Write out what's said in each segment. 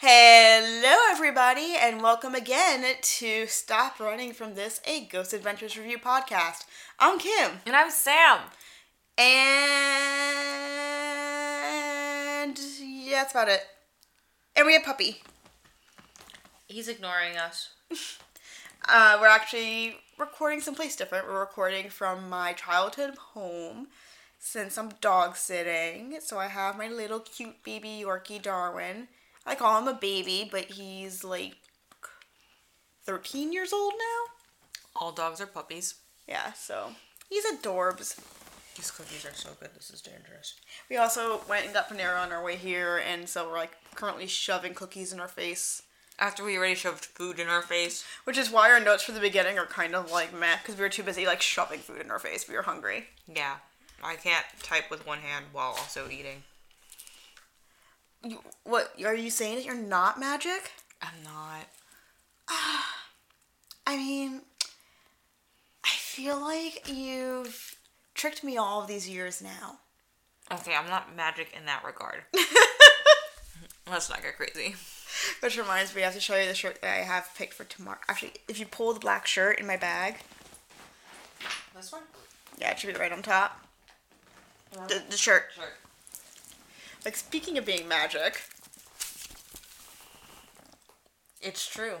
Hello, everybody, and welcome again to Stop Running from This, a Ghost Adventures Review podcast. I'm Kim, And I'm Sam. and yeah, that's about it. And we have Puppy. He's ignoring us. Uh, we're actually recording someplace different. We're recording from my childhood home since I'm dog sitting. So I have my little cute baby Yorkie Darwin. I call him a baby, but he's like 13 years old now. All dogs are puppies. Yeah, so he's adorbs. These cookies are so good. This is dangerous. We also went and got Panera on our way here, and so we're like currently shoving cookies in our face. After we already shoved food in our face. Which is why our notes for the beginning are kind of like meh, because we were too busy like shoving food in our face. We were hungry. Yeah. I can't type with one hand while also eating. You, what are you saying that you're not magic? I'm not. I mean, I feel like you've tricked me all of these years now. Okay, I'm not magic in that regard. Let's not get crazy. Which reminds me, I have to show you the shirt that I have picked for tomorrow. Actually, if you pull the black shirt in my bag, This one? yeah, it should be right on top. The, the shirt. Sure. Like, speaking of being magic, It's true.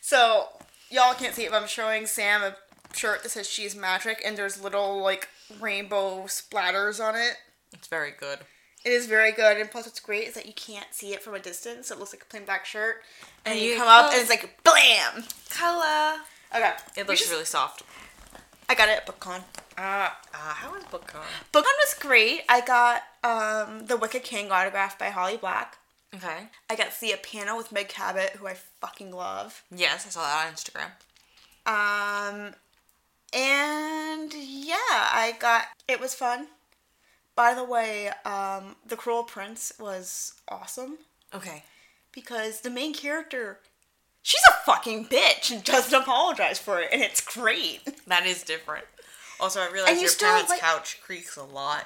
so y'all can't see it, but I'm showing Sam a shirt that says she's magic, and there's little, like, rainbow splatters on it. It's very good. It is very good, and plus what's great is that you can't see it from a distance. It looks like a plain black shirt, and, And you, you come up and it's like blam. Color. Okay, It looks just- really soft. I got it at Ah, uh, how is BookCon? BookCon was great. I got um the Wicked King autographed by Holly Black. Okay. I got to see a panel with Meg Cabot, who I fucking love. Yes, I saw that on Instagram. Um, and yeah, I got it was fun. By the way, um, the Cruel Prince was awesome. Okay. because the main character she's a fucking bitch and doesn't apologize for it and it's great That is different. Also, I realized you your still, parents' like- couch creaks a lot.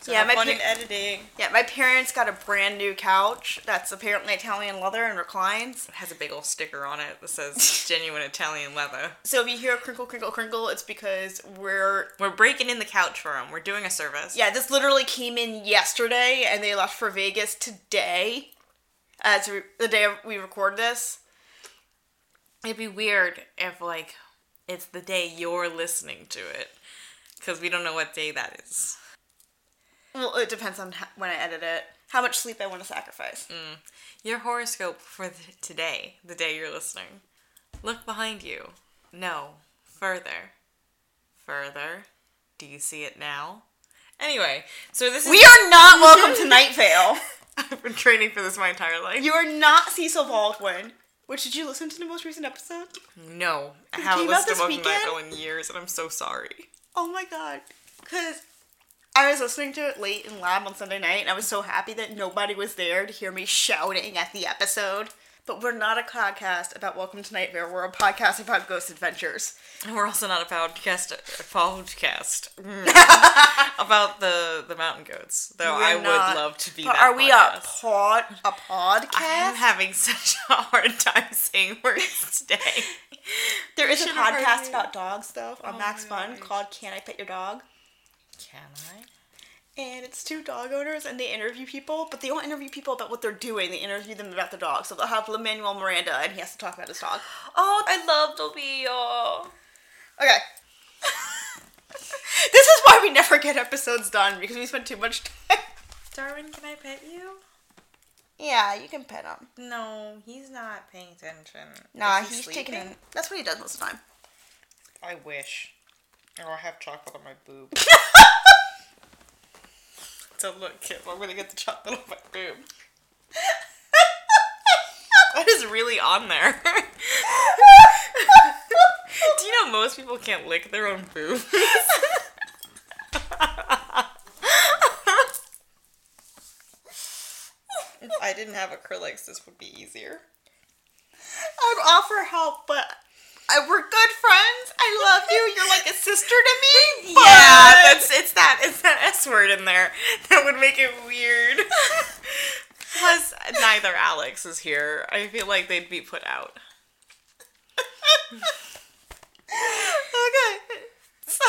So Yeah, my fun par- editing. yeah my parents got a brand new couch that's apparently italian leather and reclines It has a big old sticker on it that says genuine Italian leather. so if you hear crinkle crinkle crinkle it's because we're We're breaking in the couch for them. We're doing a service. yeah this literally came in yesterday and they left for vegas today as the day we record this It'd be weird if, like, it's the day you're listening to it. Because we don't know what day that is. well it depends on ho- when i edit it how much sleep i want to sacrifice mm. Your horoscope for the, today, the day you're listening. Look behind you. No. Further. Further. Do you see it now? Anyway, so this is. we are not welcome to night vale I've been training for this my entire life. You are not Cecil Baldwin. Which did you listen to the most recent episode? No, I haven't listened to Welcome Night? Vale in years, and I'm so sorry. Oh my god. Cause I was listening to it late in lab on Sunday night and I was so happy that nobody was there to hear me shouting at the episode. But we're not a podcast about Welcome to Night Vale. We're a podcast about ghost adventures. And we're also not a podcast, a podcast mm, about the the mountain goats. Though We're I would not- love to be are we a podcast. pod a podcast? I'm having such a hard time saying words today. there is a podcast about dogs though on Oh Max Fun called Can I Pet Your Dog? Can I? And it's two dog owners, and they interview people, but they don't interview people about what they're doing. They interview them about the dog. So they'll have Lin-Manuel Miranda, and he has to talk about his dog. Oh, I love Tobillo. Okay. this is why we never get episodes done because we spend too much time. Darwin, can I pet you? Yeah, you can pet him. No, he's not paying attention. Nah, he's sleeping? taking. That's what he does most of the time. I wish. Or I have chocolate on my boob. so look, kid, I'm gonna get the chocolate on my boob. That is really on there. Do you know most people can't lick their own boobs? if I didn't have acrylics, this would be easier. I would offer help, but I, we're good friends. I love you. You're like a sister to me. Yeah, but- that's it's that it's that S word in there that would make it weird. Plus, neither Alex is here. I feel like they'd be put out. okay. So,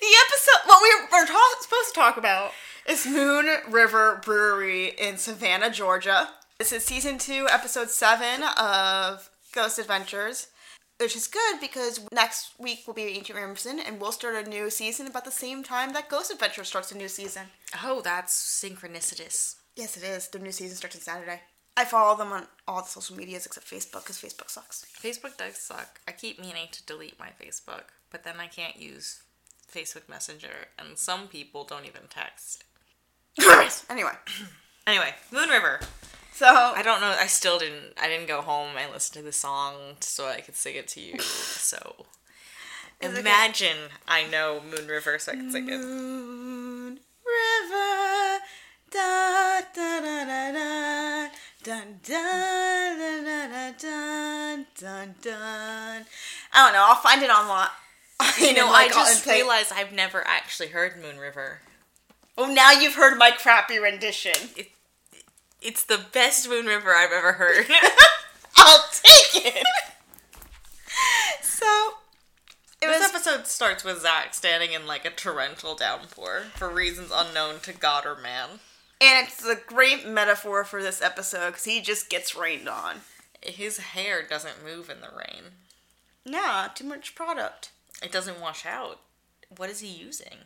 the episode, what we we're ta- supposed to talk about is Moon River Brewery in Savannah, Georgia. This is season two, episode seven of Ghost Adventures, which is good because next week will be Ancient Ram Inn and we'll start a new season about the same time that Ghost Adventures starts a new season. Oh, that's synchronicitous. Yes, it is. The new season starts on Saturday. I follow them on all the social medias except Facebook because Facebook sucks. Facebook does suck. I keep meaning to delete my Facebook, but then I can't use Facebook Messenger, and some people don't even text. anyway, Anyway, Moon River. So I don't know. I still didn't. I didn't go home and listen to the song so I could sing it to you. So It's okay. imagine I know Moon River so I can sing it. Moon River, da da da da da, dun dun dun dun dun dun dun. I don't know. I'll find it online. You know, like, I just realized I've never actually heard Moon River. Oh, now you've heard my crappy rendition. It's the best Moon River I've ever heard. I'll take it. so it this was episode starts with Zach standing in like a torrential downpour for reasons unknown to God or man. And it's a great metaphor for this episode because he just gets rained on. His hair doesn't move in the rain. Nah, too much product. It doesn't wash out. What is he using?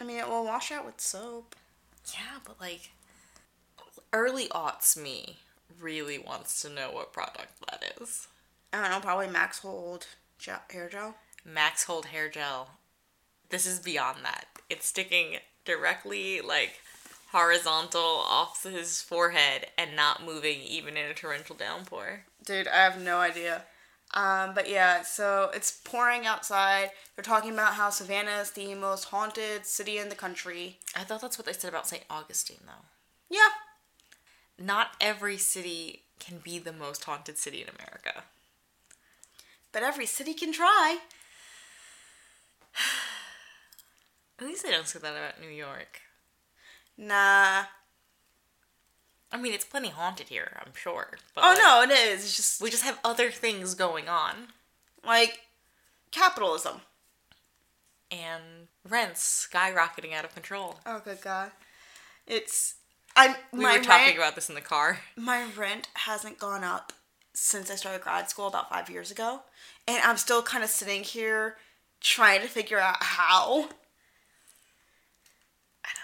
I mean, it will wash out with soap. Yeah, but like early aughts me really wants to know what product that is. I don't know, probably Max Hold gel, hair gel. Max Hold hair gel. This is beyond that. It's sticking directly like horizontal off his forehead and not moving even in a torrential downpour. Dude, I have no idea. Um, but yeah, so it's pouring outside. They're talking about how Savannah is the most haunted city in the country. I thought that's what they said about St. Augustine though. Yeah, Not every city can be the most haunted city in America. but every city can try. At least they don't say that about New York. Nah. I mean, it's plenty haunted here, I'm sure. But Oh like, no, it is. It's just We just have other things going on. like capitalism. And rents skyrocketing out of control. Oh good god. It's I'm We my were talking rent, about this in the car. my rent hasn't gone up since I started grad school about five years ago. And I'm still kind of sitting here trying to figure out how.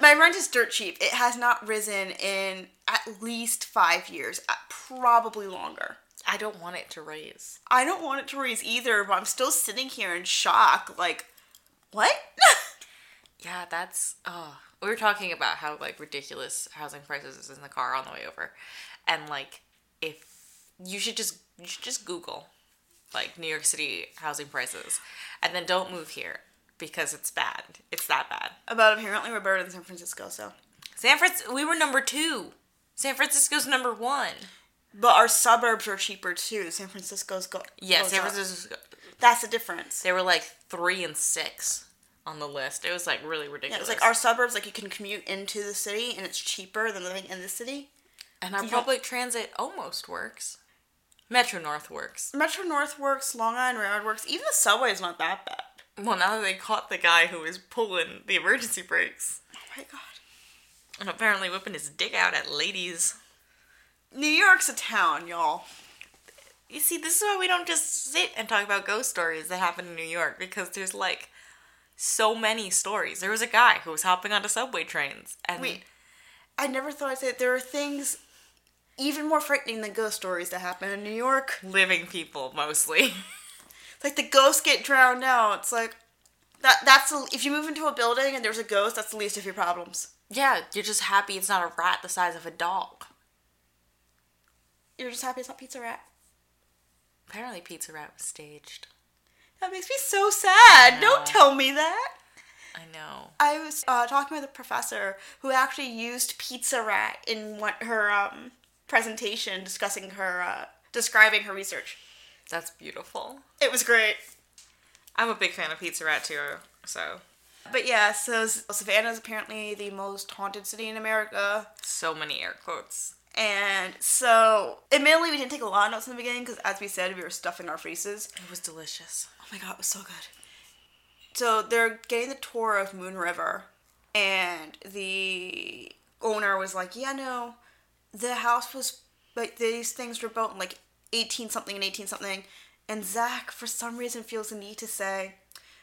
My rent is dirt cheap. It has not risen in at least five years, uh, probably longer. I don't want it to raise. I don't want it to raise either, but I'm still sitting here in shock. Like, what? Yeah, that's. Oh, we were talking about how like ridiculous housing prices is in the car on the way over, and like if you should just you should just Google like New York City housing prices, and then don't move here because it's bad. It's that bad. About apparently we're better than San Francisco, so. San Francisco, we were number two. San Francisco's number one. But our suburbs are cheaper too. San Francisco's go. Yeah, San. Francisco. That's the difference. They were like three and six on the list. It was like really ridiculous. Yeah, it's like our suburbs, like you can commute into the city and it's cheaper than living in the city. and our you- public transit almost works. Metro North works. Metro North works, Long Island Railroad works. Even the subway is not that bad. Well, now that they caught the guy who was pulling the emergency brakes Oh my god. and apparently whipping his dick out at ladies. New York's a town, y'all. You see, this is why we don't just sit and talk about ghost stories that happen in New York because there's like so many stories. There was a guy who was hopping onto subway trains and Wait, I never thought I'd say it. There are things even more frightening than ghost stories that happen in New York. living people mostly. It's like the ghosts get drowned out. It's like that. That's the, if you move into a building and there's a ghost, that's the least of your problems. yeah, you're just happy it's not a rat the size of a dog. You're just happy it's not Pizza Rat. Apparently, Pizza Rat was staged. That makes me so sad. Don't tell me that. I know. I was uh, talking with a professor who actually used Pizza Rat in what her um, presentation discussing her uh, describing her research. That's beautiful. It was great. I'm a big fan of Pizza Rat too, so But yeah, so Savannah is apparently the most haunted city in America. So many air quotes. And so, admittedly, we didn't take a lot of notes in the beginning because, as we said, we were stuffing our faces. It was delicious. Oh my god, it was so good. So they're getting the tour of Moon River, and the owner was like, "Yeah, no, the house was like these things were built in like eighteen something and eighteen something," and Zach, for some reason, feels the need to say,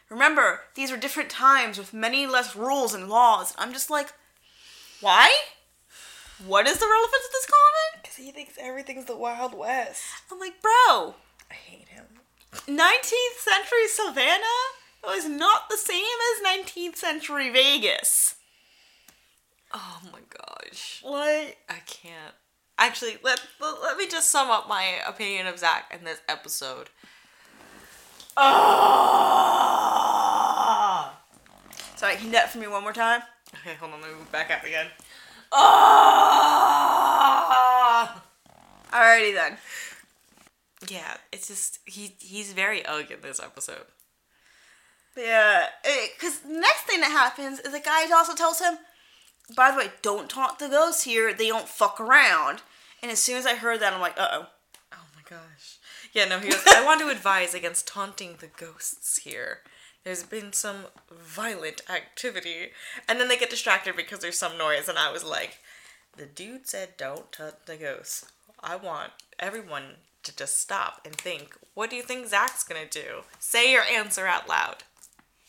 "Remember, these were different times with many less rules and laws." I'm just like, why? What is the relevance of this comment? Because he thinks everything's the Wild West. I'm like, bro, I hate him. 19th century Savannah was not the same as 19th century Vegas. Oh my gosh. What? I can't. Actually, let, let, let me just sum up my opinion of Zach in this episode. Ah! Sorry, can you do that for me one more time? Okay, hold on, let me move back up again. Ah! Alrighty then. Yeah, it's just he he's very ugh in this episode. Yeah, because the next thing that happens is the guy also tells him, by the way, don't taunt the ghosts here. They don't fuck around. And as soon as I heard that, I'm like, uh oh. Oh my gosh. Yeah, no, he goes, I want to advise against taunting the ghosts here. There's been some violent activity. And then they get distracted because there's some noise, and I was like, the dude said don't touch the ghosts. I want everyone to just stop and think, what do you think Zach's gonna do? Say your answer out loud.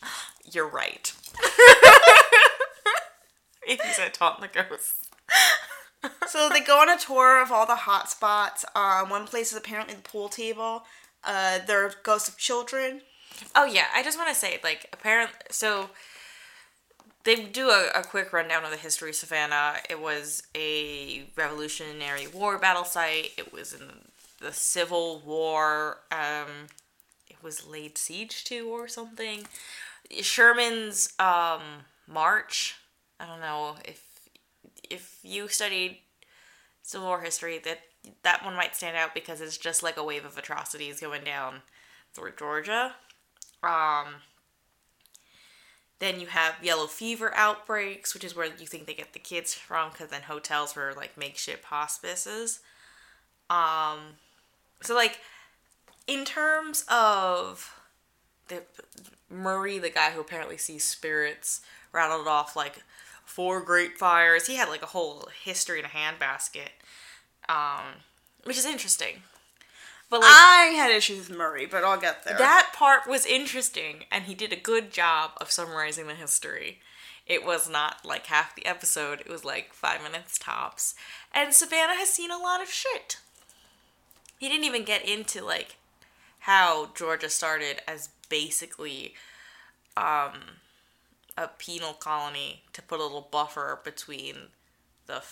You're right. he said taunt the ghosts. so they go on a tour of all the hot spots. Um, one place is apparently the pool table. Uh, there are ghosts of children. Oh yeah, I just want to say like apparently so they do a, a quick rundown of the history of Savannah. It was a Revolutionary War battle site. It was in the Civil War. Um, it was laid siege to or something. Sherman's um, march. I don't know if if you studied Civil War history that that one might stand out because it's just like a wave of atrocities going down through Georgia. Um, then you have yellow fever outbreaks, which is where you think they get the kids from, because then hotels were like makeshift hospices. Um, so like in terms of the Murray, the guy who apparently sees spirits, rattled off like four great fires. He had like a whole history in a handbasket, um, which is interesting. But like, I had issues with Murray, but I'll get there. That part was interesting, and he did a good job of summarizing the history. It was not like half the episode, it was like five minutes tops. And Savannah has seen a lot of shit. He didn't even get into like how Georgia started as basically um, a penal colony to put a little buffer between the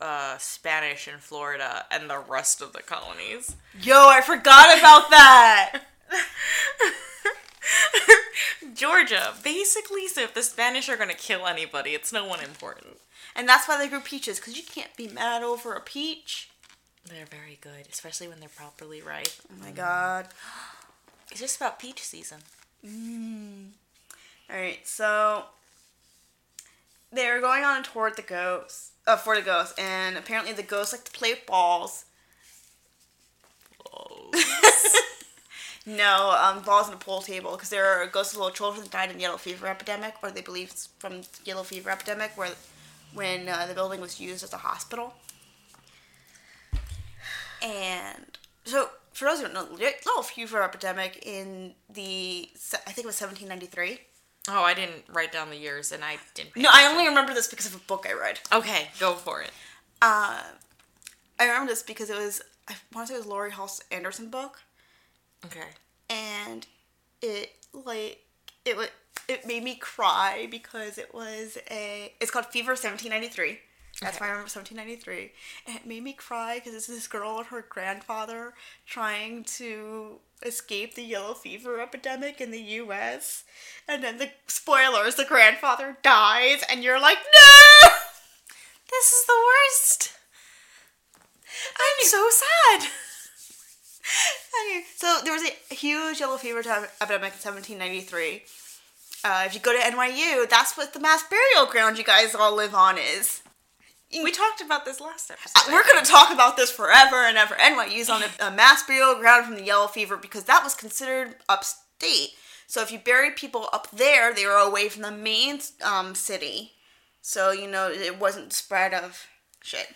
uh, Spanish in Florida and the rest of the colonies. Yo, I forgot about that. Georgia, basically, so if the Spanish are gonna kill anybody, it's no one important. And that's why they grew peaches, because you can't be mad over a peach. They're very good, especially when they're properly ripe. Oh my god. It's just about peach season. Mm. Alright, so they're going on a tour with the ghosts uh, for the ghosts, and apparently the ghosts like to play with balls. no, um, balls on a pool table because there are ghosts of little children that died in the yellow fever epidemic, or they believe it's from yellow fever epidemic, where when uh, the building was used as a hospital. And so, for those who don't know, yellow fever epidemic in the I think it was 1793 Oh, I didn't write down the years, and I didn't. No, I only remember this because of a book I read. Okay, go for it. Uh, I remember this because it was I want to say it was Laurie Halse Anderson book. Okay. And it like it would it made me cry because it was a it's called Fever 1793. That's okay. why I remember 1793. And it made me cry because it's this girl and her grandfather trying to escape the yellow fever epidemic in the US. And then the spoilers, the grandfather dies, and you're like, no! This is the worst. I'm so sad. so there was a huge yellow fever epidemic in 1793. Uh, if you go to NYU, that's what the mass burial ground you guys all live on is. We talked about this last episode. We're gonna talk about this forever and ever. NYU's on a, a mass burial ground from the yellow fever because that was considered upstate. So if you buried people up there, they were away from the main um, city. So you know it wasn't spread of shit.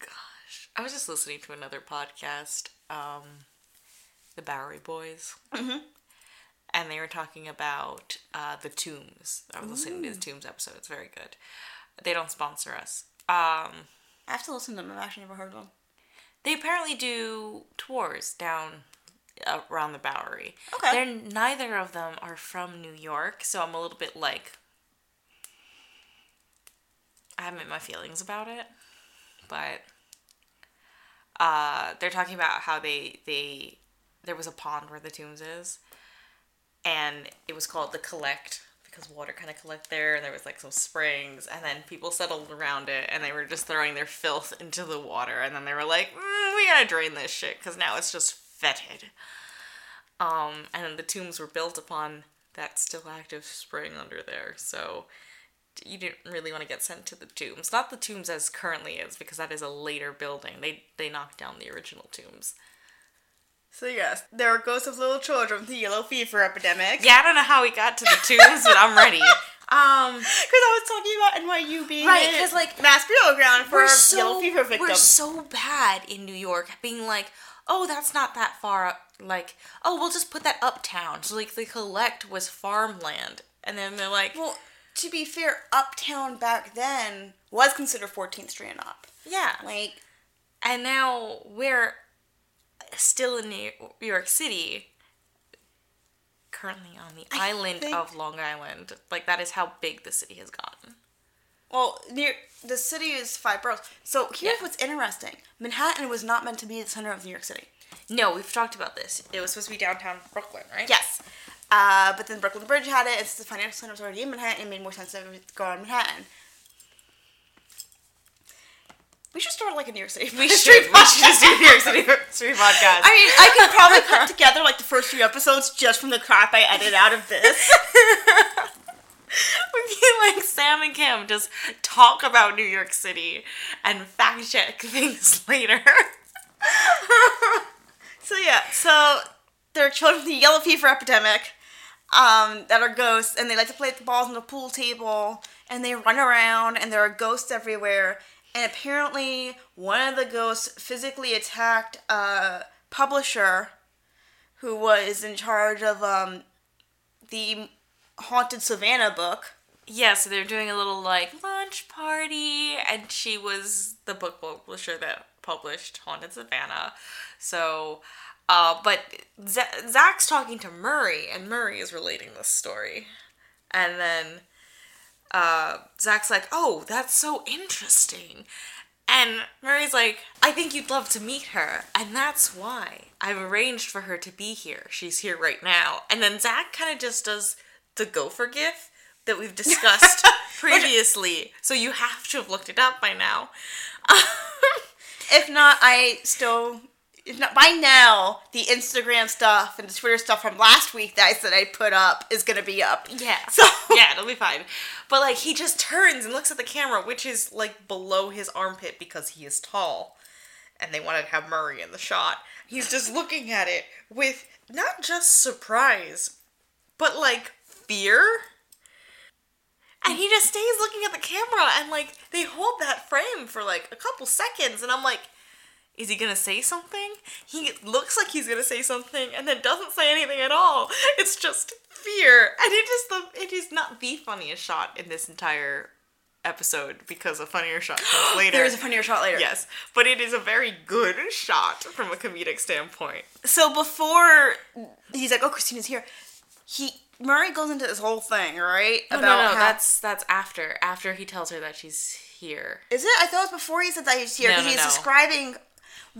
Gosh, I was just listening to another podcast, um, the Bowery Boys, Mhm. and they were talking about uh, the Tombs. I was listening to the Tombs episode. It's very good. They don't sponsor us. Um, I have to listen to them. I've actually never heard of them. they apparently do tours down uh, around the Bowery. Okay. They're neither of them are from New York, so I'm a little bit like I haven't my feelings about it, but uh, they're talking about how they they there was a pond where the tombs is, and it was called the Collect because water kind of collect there, and there was like some springs, and then people settled around it, and they were just throwing their filth into the water, and then they were like, mm, we gotta drain this shit because now it's just fetid. Um, and then the tombs were built upon that still active spring under there, so you didn't really want to get sent to the tombs. Not the tombs as currently is, because that is a later building. They they knocked down the original tombs. So yes, there were ghosts of little children with the yellow fever epidemic. Yeah, I don't know how we got to the tombs, but I'm ready. Um, Because I was talking about NYU being Right, a 'cause, like, mass burial ground for so yellow fever victims. we're so bad in New York, being like, oh, that's not that far up. Like, oh, we'll just put that uptown. So like, the collect was farmland, and then they're like, well, to be fair, Uptown back then was considered 14th Street and up. yeah, Like, and now we're still in New York City. Currently on the I island think- of Long Island, like that is how big the city has gotten. well, near the city is five boroughs. So here's Yeah. what's interesting: Manhattan was not meant to be the center of New York City. No, we've talked about this. It was supposed to be downtown Brooklyn, right? Yes. Uh, but then Brooklyn Bridge had it. And it's the financial center was already in Manhattan. It made more sense to go on Manhattan. We should start like a New York City. We should. We should just do New York City Street podcast. I mean, I could probably put together like the first few episodes just from the crap I edited out of this. We'd be like Sam and Kim just talk about New York City and fact check things later. so yeah, so there are children with the yellow fever epidemic um, that are ghosts, and they like to play at the balls on the pool table, and they run around, and there are ghosts everywhere. And apparently, one of the ghosts physically attacked a publisher who was in charge of um, the Haunted Savannah book. yeah, so they're doing a little like lunch party, and she was the book publisher that published Haunted Savannah. So, uh, but Z- Zach's talking to Murray, and Murray is relating this story, and then uh, Zach's like, "Oh, that's so interesting." And Murray's like, I think you'd love to meet her, and that's why I've arranged for her to be here. She's here right now. And then Zach kind of just does the gopher gif that we've discussed previously. So you have to have looked it up by now. If not, I still. If not by now, the Instagram stuff and the Twitter stuff from last week that I said I'd put up is gonna be up. yeah. So yeah, it'll be fine. But like he just turns and looks at the camera, which is like below his armpit because he is tall. And they wanted to have Murray in the shot. He's just looking at it with not just surprise, but like fear. And he just stays looking at the camera and like they hold that frame for like a couple seconds and I'm like is he gonna say something? He looks like he's gonna say something and then doesn't say anything at all. It's just fear, and it is the it is not the funniest shot in this entire episode because a funnier shot comes later. There is a funnier shot later. yes, but it is a very good shot from a comedic standpoint. So before he's like, "Oh, Christina's here," he Murray goes into this whole thing, right? No, no, no. That's that's after after he tells her that she's here. is it? I thought it was before he said that he's here No, because no, he's no. describing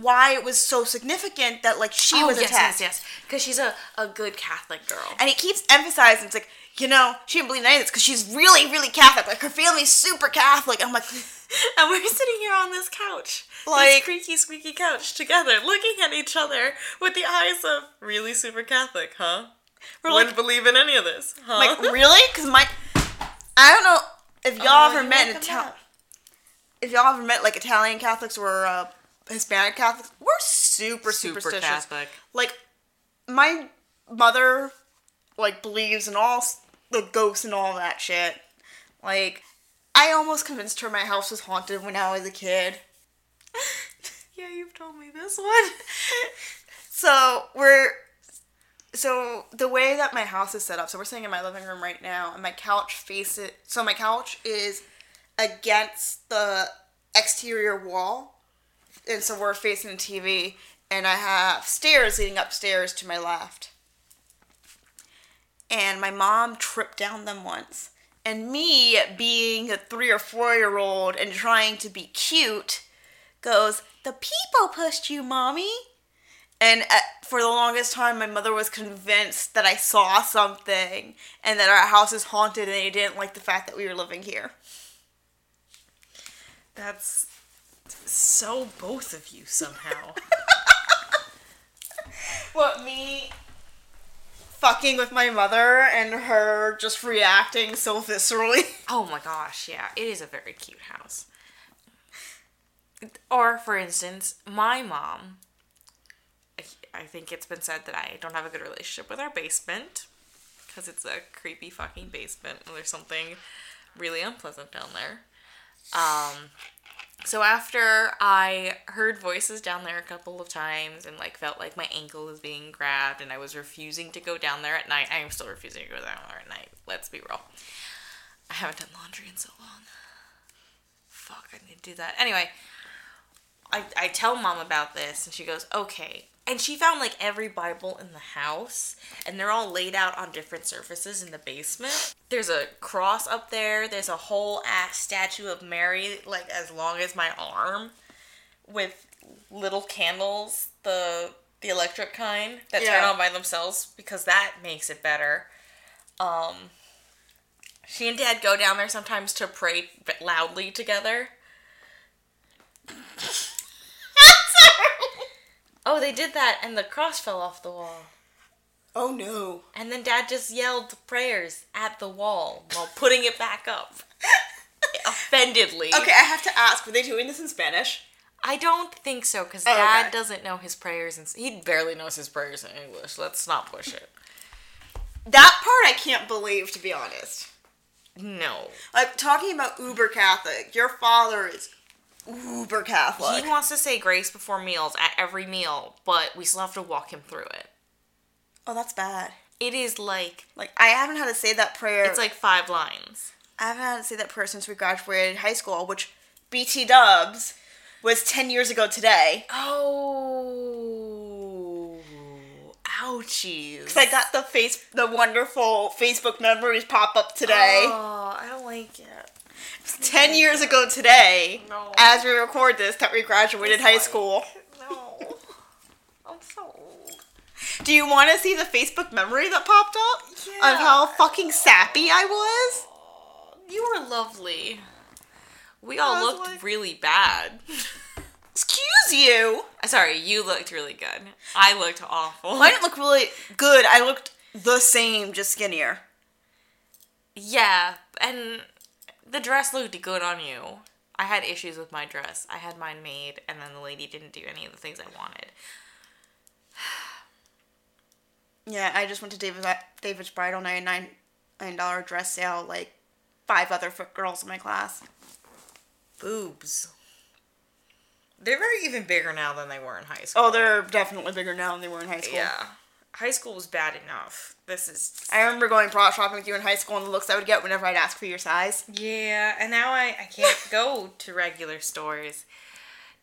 why it was so significant that like she was Oh, yes, attacked. yes, yes. Because she's a, a good Catholic girl. And he keeps emphasizing, it's like, you know, she didn't believe in any of this because she's really, really Catholic. Like, her family's super Catholic. I'm like, And we're sitting here on this couch, Like- this creaky, squeaky couch, together, looking at each other with the eyes of really super Catholic, huh? We're Wouldn't believe in any of this. Huh? like really? Because my, I don't know if y'all Oh, ever met an Italian. If y'all ever met like Italian Catholics or uh, Hispanic Catholics, we're super, Super superstitious. Catholic. Like my mother, like believes in all the ghosts and all that shit. Like I almost convinced her my house was haunted when I was a kid. Yeah, you've told me this one. So we're so the way that my house is set up, so we're sitting in my living room right now, and my couch faces. So my couch is against the exterior wall, and so we're facing the TV, and I have stairs leading upstairs to my left. And my mom tripped down them once, and me being a three or four year old and trying to be cute, goes, "The people pushed you, mommy." And at, for the longest time, my mother was convinced that I saw something and that our house is haunted and they didn't like the fact that we were living here. That's so both of you somehow. What, me fucking with my mother and her just reacting so viscerally? oh my gosh, yeah, it is a very cute house. Or, for instance, my mom. I- I think it's been said that I don't have a good relationship with our basement because it's a creepy fucking basement and there's something really unpleasant down there. Um, so after I heard voices down there a couple of times and like felt like my ankle was being grabbed and I was refusing to go down there at night, I am still refusing to go down there at night. Let's be real. I haven't done laundry in so long. Fuck, I need to do that. Anyway, I, I tell mom about this and she goes, okay. And she found like every Bible in the house and they're all laid out on different surfaces in the basement. There's a cross up there, there's a whole ass statue of Mary, like as long as my arm, with little candles, the the electric kind that turn on by themselves because that makes it better. Um she and dad go down there sometimes to pray loudly together. Oh, they did that, and the cross fell off the wall. Oh no. And then Dad just yelled prayers at the wall while putting it back up. Offendedly. Okay, I have to ask, were they doing this in Spanish? I don't think so, because Oh, Dad okay. doesn't know his prayers, and he barely knows his prayers in English. Let's not push it. That part I can't believe, to be honest. No. Like, talking about uber Catholic, your father is uber Catholic. He wants to say grace before meals at every meal, but we still have to walk him through it. oh, that's bad. It is like, Like, I haven't had to say that prayer. it's like five lines. I haven't had to say that prayer since we graduated high school, which BT Dubs was 10 years ago today. Oh. Ouchies. Because I got the face, the wonderful Facebook memories pop up today. Oh, I don't like it. 10 years ago today, No. as we record this, that we graduated high Dislike. school. No. I'm so old. Do you want to see the Facebook memory that popped up? Yeah. Of how fucking sappy I was? You were lovely. We all looked like- really bad. Excuse you. Uh, sorry, you looked really good. I looked awful. I didn't look really good. I looked the same, just skinnier. Yeah, and the dress looked good on you. I had issues with my dress. I had mine made, and then the lady didn't do any of the things I wanted. Yeah, I just went to David uh, David's bridal night, nine nine dollar dress sale, like five other foot girls in my class. Boobs. They're very even bigger now than they were in high oh, school. Oh, they're definitely bigger now than they were in high school. yeah. High school was bad enough. This is I remember going bra shopping with you in high school and the looks I would get whenever I'd ask for your size. Yeah, and now I, I can't go to regular stores.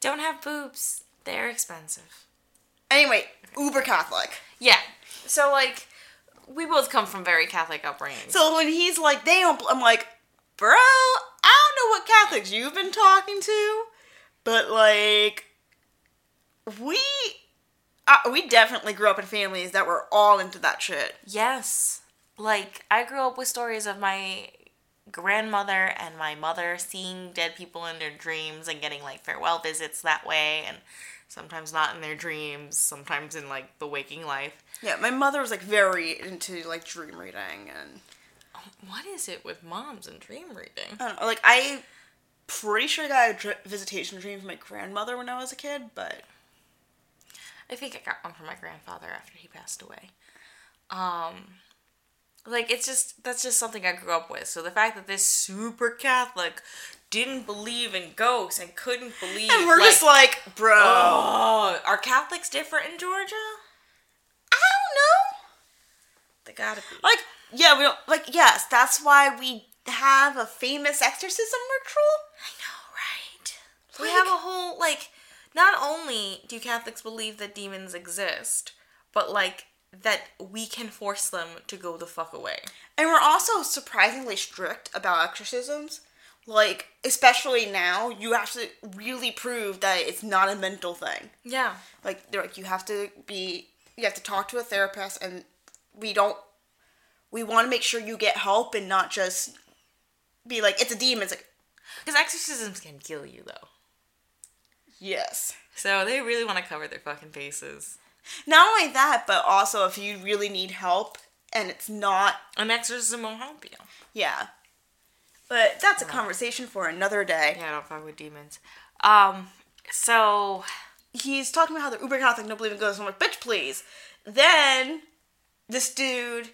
Don't have boobs. They're expensive. Anyway, uber Catholic. Yeah. So like we both come from very Catholic upbringings. So when he's like, they don't, I'm like, bro, I don't know what Catholics you've been talking to, but like, we, uh, we definitely grew up in families that were all into that shit. yes. Like I grew up with stories of my grandmother and my mother seeing dead people in their dreams and getting like farewell visits that way and sometimes not in their dreams, sometimes in like the waking life. Yeah, my mother was like very into like dream reading and What is it with moms and dream reading? I don't know. Like I pretty sure I got a visitation dream from my grandmother when I was a kid, but I think I got one from my grandfather after he passed away. Um, like it's just that's just something I grew up with. So the fact that this super Catholic didn't believe in ghosts and couldn't believe, and we're just like, bro, oh, are Catholics different in Georgia? I don't know. They gotta be. Like, yeah, we don't like. Yes, that's why we have a famous exorcism ritual. I know, right? we have a whole like. Not only do Catholics believe that demons exist, but like that we can force them to go the fuck away. And we're also surprisingly strict about exorcisms. Like, especially now, you have to really prove that it's not a mental thing. Yeah. Like, they're like, you have to be, you have to talk to a therapist, and we don't, we want to make sure you get help and not just be like, it's a demon. It's like, Because exorcisms can kill you, though. Yes. So they really want to cover their fucking faces. Not only that, but also if you really need help and it's not, An exorcism won't help you. yeah. But that's a conversation for another day. Yeah, I don't fuck with demons. Um, so he's talking about how the uber Catholic don't believe in ghosts. I'm like, bitch, please. Then this dude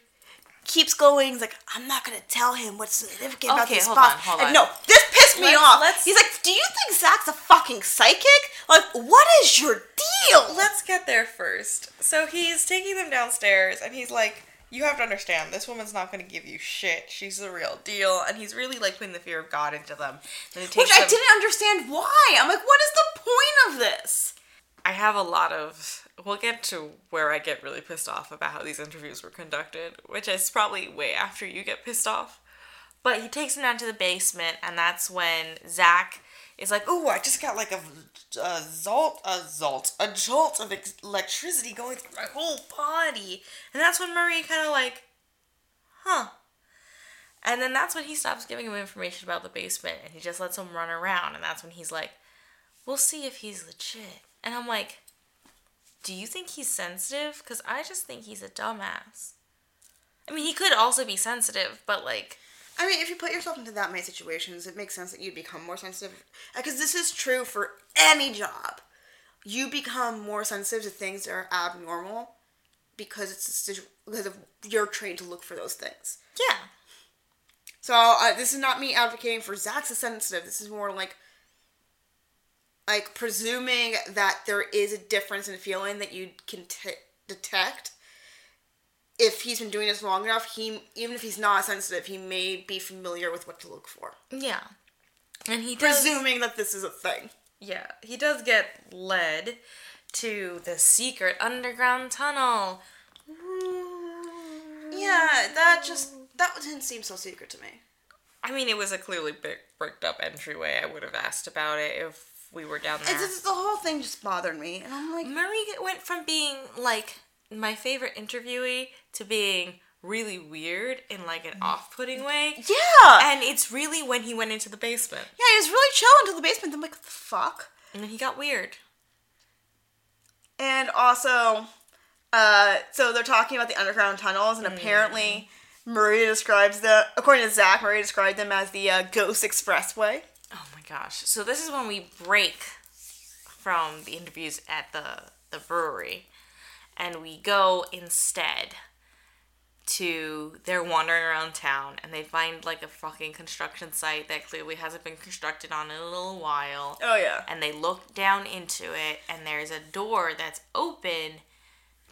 keeps going. He's like, I'm not gonna tell him what's significant about this hold spot. on, hold and on. no, this pissed me Let's- off. let's- He's like, do you think Zach's a fucking psychic? Like, what is your deal? let's get there first. So he's taking them downstairs, and he's like, "You have to understand, this woman's not going to give you shit. She's the real deal." And he's really like putting the fear of God into them. Then he takes Which I didn't understand why. I'm like, what is the point of this? I have a lot of. We'll get to where I get really pissed off about how these interviews were conducted, which is probably way after you get pissed off. But he takes him down to the basement, and that's when Zach is like, "Oh, I just got like a, a jolt, a zolt, a jolt of ex- electricity going through my whole body," and that's when Marie kind of like, "Huh." And then that's when he stops giving him information about the basement, and he just lets him run around, and that's when he's like, "We'll see if he's legit." And I'm like, do you think he's sensitive? Because I just think he's a dumbass. I mean, he could also be sensitive, but like, I mean, if you put yourself into that many situations, it makes sense that you'd become more sensitive. Because this is true for any job. You become more sensitive to things that are abnormal because it's a situ- because of you're trained to look for those things. yeah. So uh, this is not me advocating for Zach's sensitive. This is more like like presuming that there is a difference in feeling that you can t- detect. If he's been doing this long enough, he even if he's not sensitive, he may be familiar with what to look for. Yeah. And he does. Presuming that this is a thing. Yeah, he does get led to the secret underground tunnel. Yeah, that just that didn't seem so secret to me. I mean, it was a clearly big, bricked up entryway. I would have asked about it if we were down there. It's just, the whole thing just bothered me, and I'm like, Marie went from being like my favorite interviewee to being really weird in like an off-putting way. yeah, And it's really when he went into the basement. yeah, he was really chill until the basement. I'm like, the fuck? And then he got weird. And also, uh, so they're talking about the underground tunnels, and apparently, Maria describes the, according to Zach, Maria described them as the uh, Ghost Expressway. Gosh. So this is when we break from the interviews at the the brewery and we go instead to they're wandering around town and they find like a fucking construction site that clearly hasn't been constructed on in a little while. Oh yeah. And they look down into it and there's a door that's open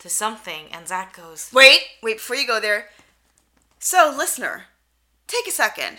to something and Zach goes, Wait, wait before you go there. So, listener, take a second.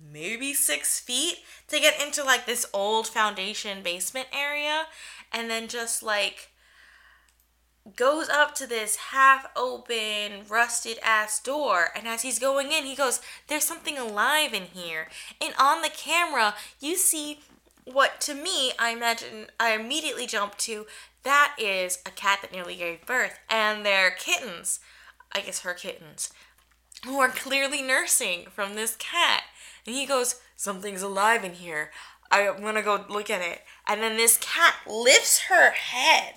maybe six feet to get into like this old foundation basement area, and then just like goes up to this half open, rusted ass door. And as he's going in, he goes, There's something alive in here. And on the camera, you see what to me, I imagine, I immediately jump to that is a cat that nearly gave birth. And they're kittens, I guess her kittens, who are clearly nursing from this cat. And he goes, Something's alive in here. I'm gonna go look at it. And then this cat lifts her head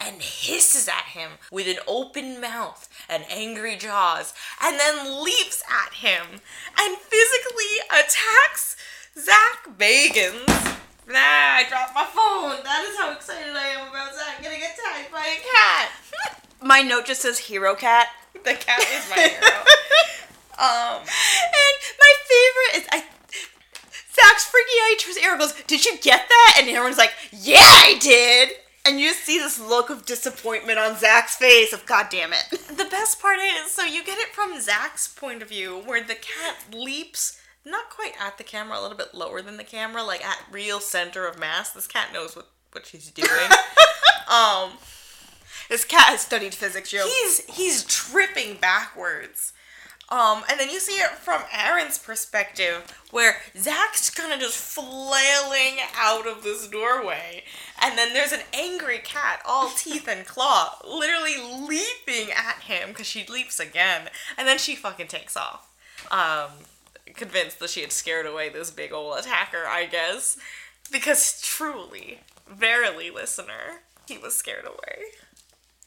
and hisses at him with an open mouth and angry jaws, and then leaps at him and physically attacks Zach Bagans. Nah, I dropped my phone. That is how excited I am about Zach getting attacked by a cat. My note just says hero cat. the cat is my hero. Um, And my favorite is I Zach's freaking out. Turns to Aaron goes, Did you get that? And Aaron's like, Yeah, I did. And you see this look of disappointment on Zach's face of God damn it. the best part is, so you get it from Zach's point of view, where the cat leaps not quite at the camera, a little bit lower than the camera, like at real center of mass. This cat knows what what she's doing. um, This cat has studied physics, Joe. he's he's tripping backwards. Um, and then you see it from Aaron's perspective, where Zach's kind of just flailing out of this doorway, and then there's an angry cat, all teeth and claw, literally leaping at him because she leaps again, and then she fucking takes off. Um, convinced that she had scared away this big old attacker, I guess, because truly, verily, listener, he was scared away.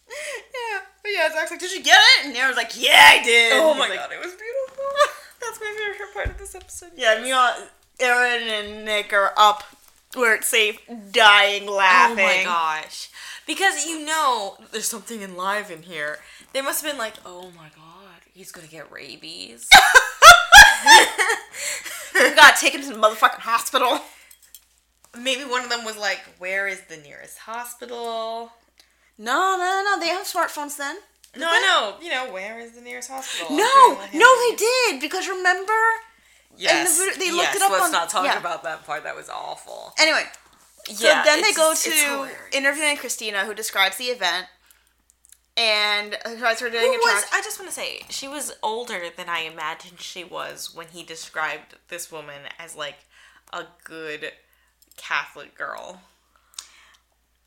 Yeah. But yeah, Zach's like, Did you get it? And Aaron's like, Yeah, I did. Oh my like- god, it was beautiful. That's my favorite part of this episode. Yeah, me meanwhile, Aaron and Nick are up where it's safe, dying, laughing. Oh my gosh. Because you know there's something alive in here. They must have been like, oh my god, he's gonna get rabies. We gotta take him to the motherfucking hospital. Maybe one of them was like, where is the nearest hospital? No, no, no, they have smartphones then. No, I know. You know, where is the nearest hospital? No, I'm doing my no, they did because remember. Yes, the they looked yes, it up let's on- not talk yeah. about that part. That was awful. Anyway, yeah, so then they go to interviewing Christina, who describes the event, and tries her doing Who a was. I just want to say, she was older than I imagined she was when he described this woman as like a good Catholic girl.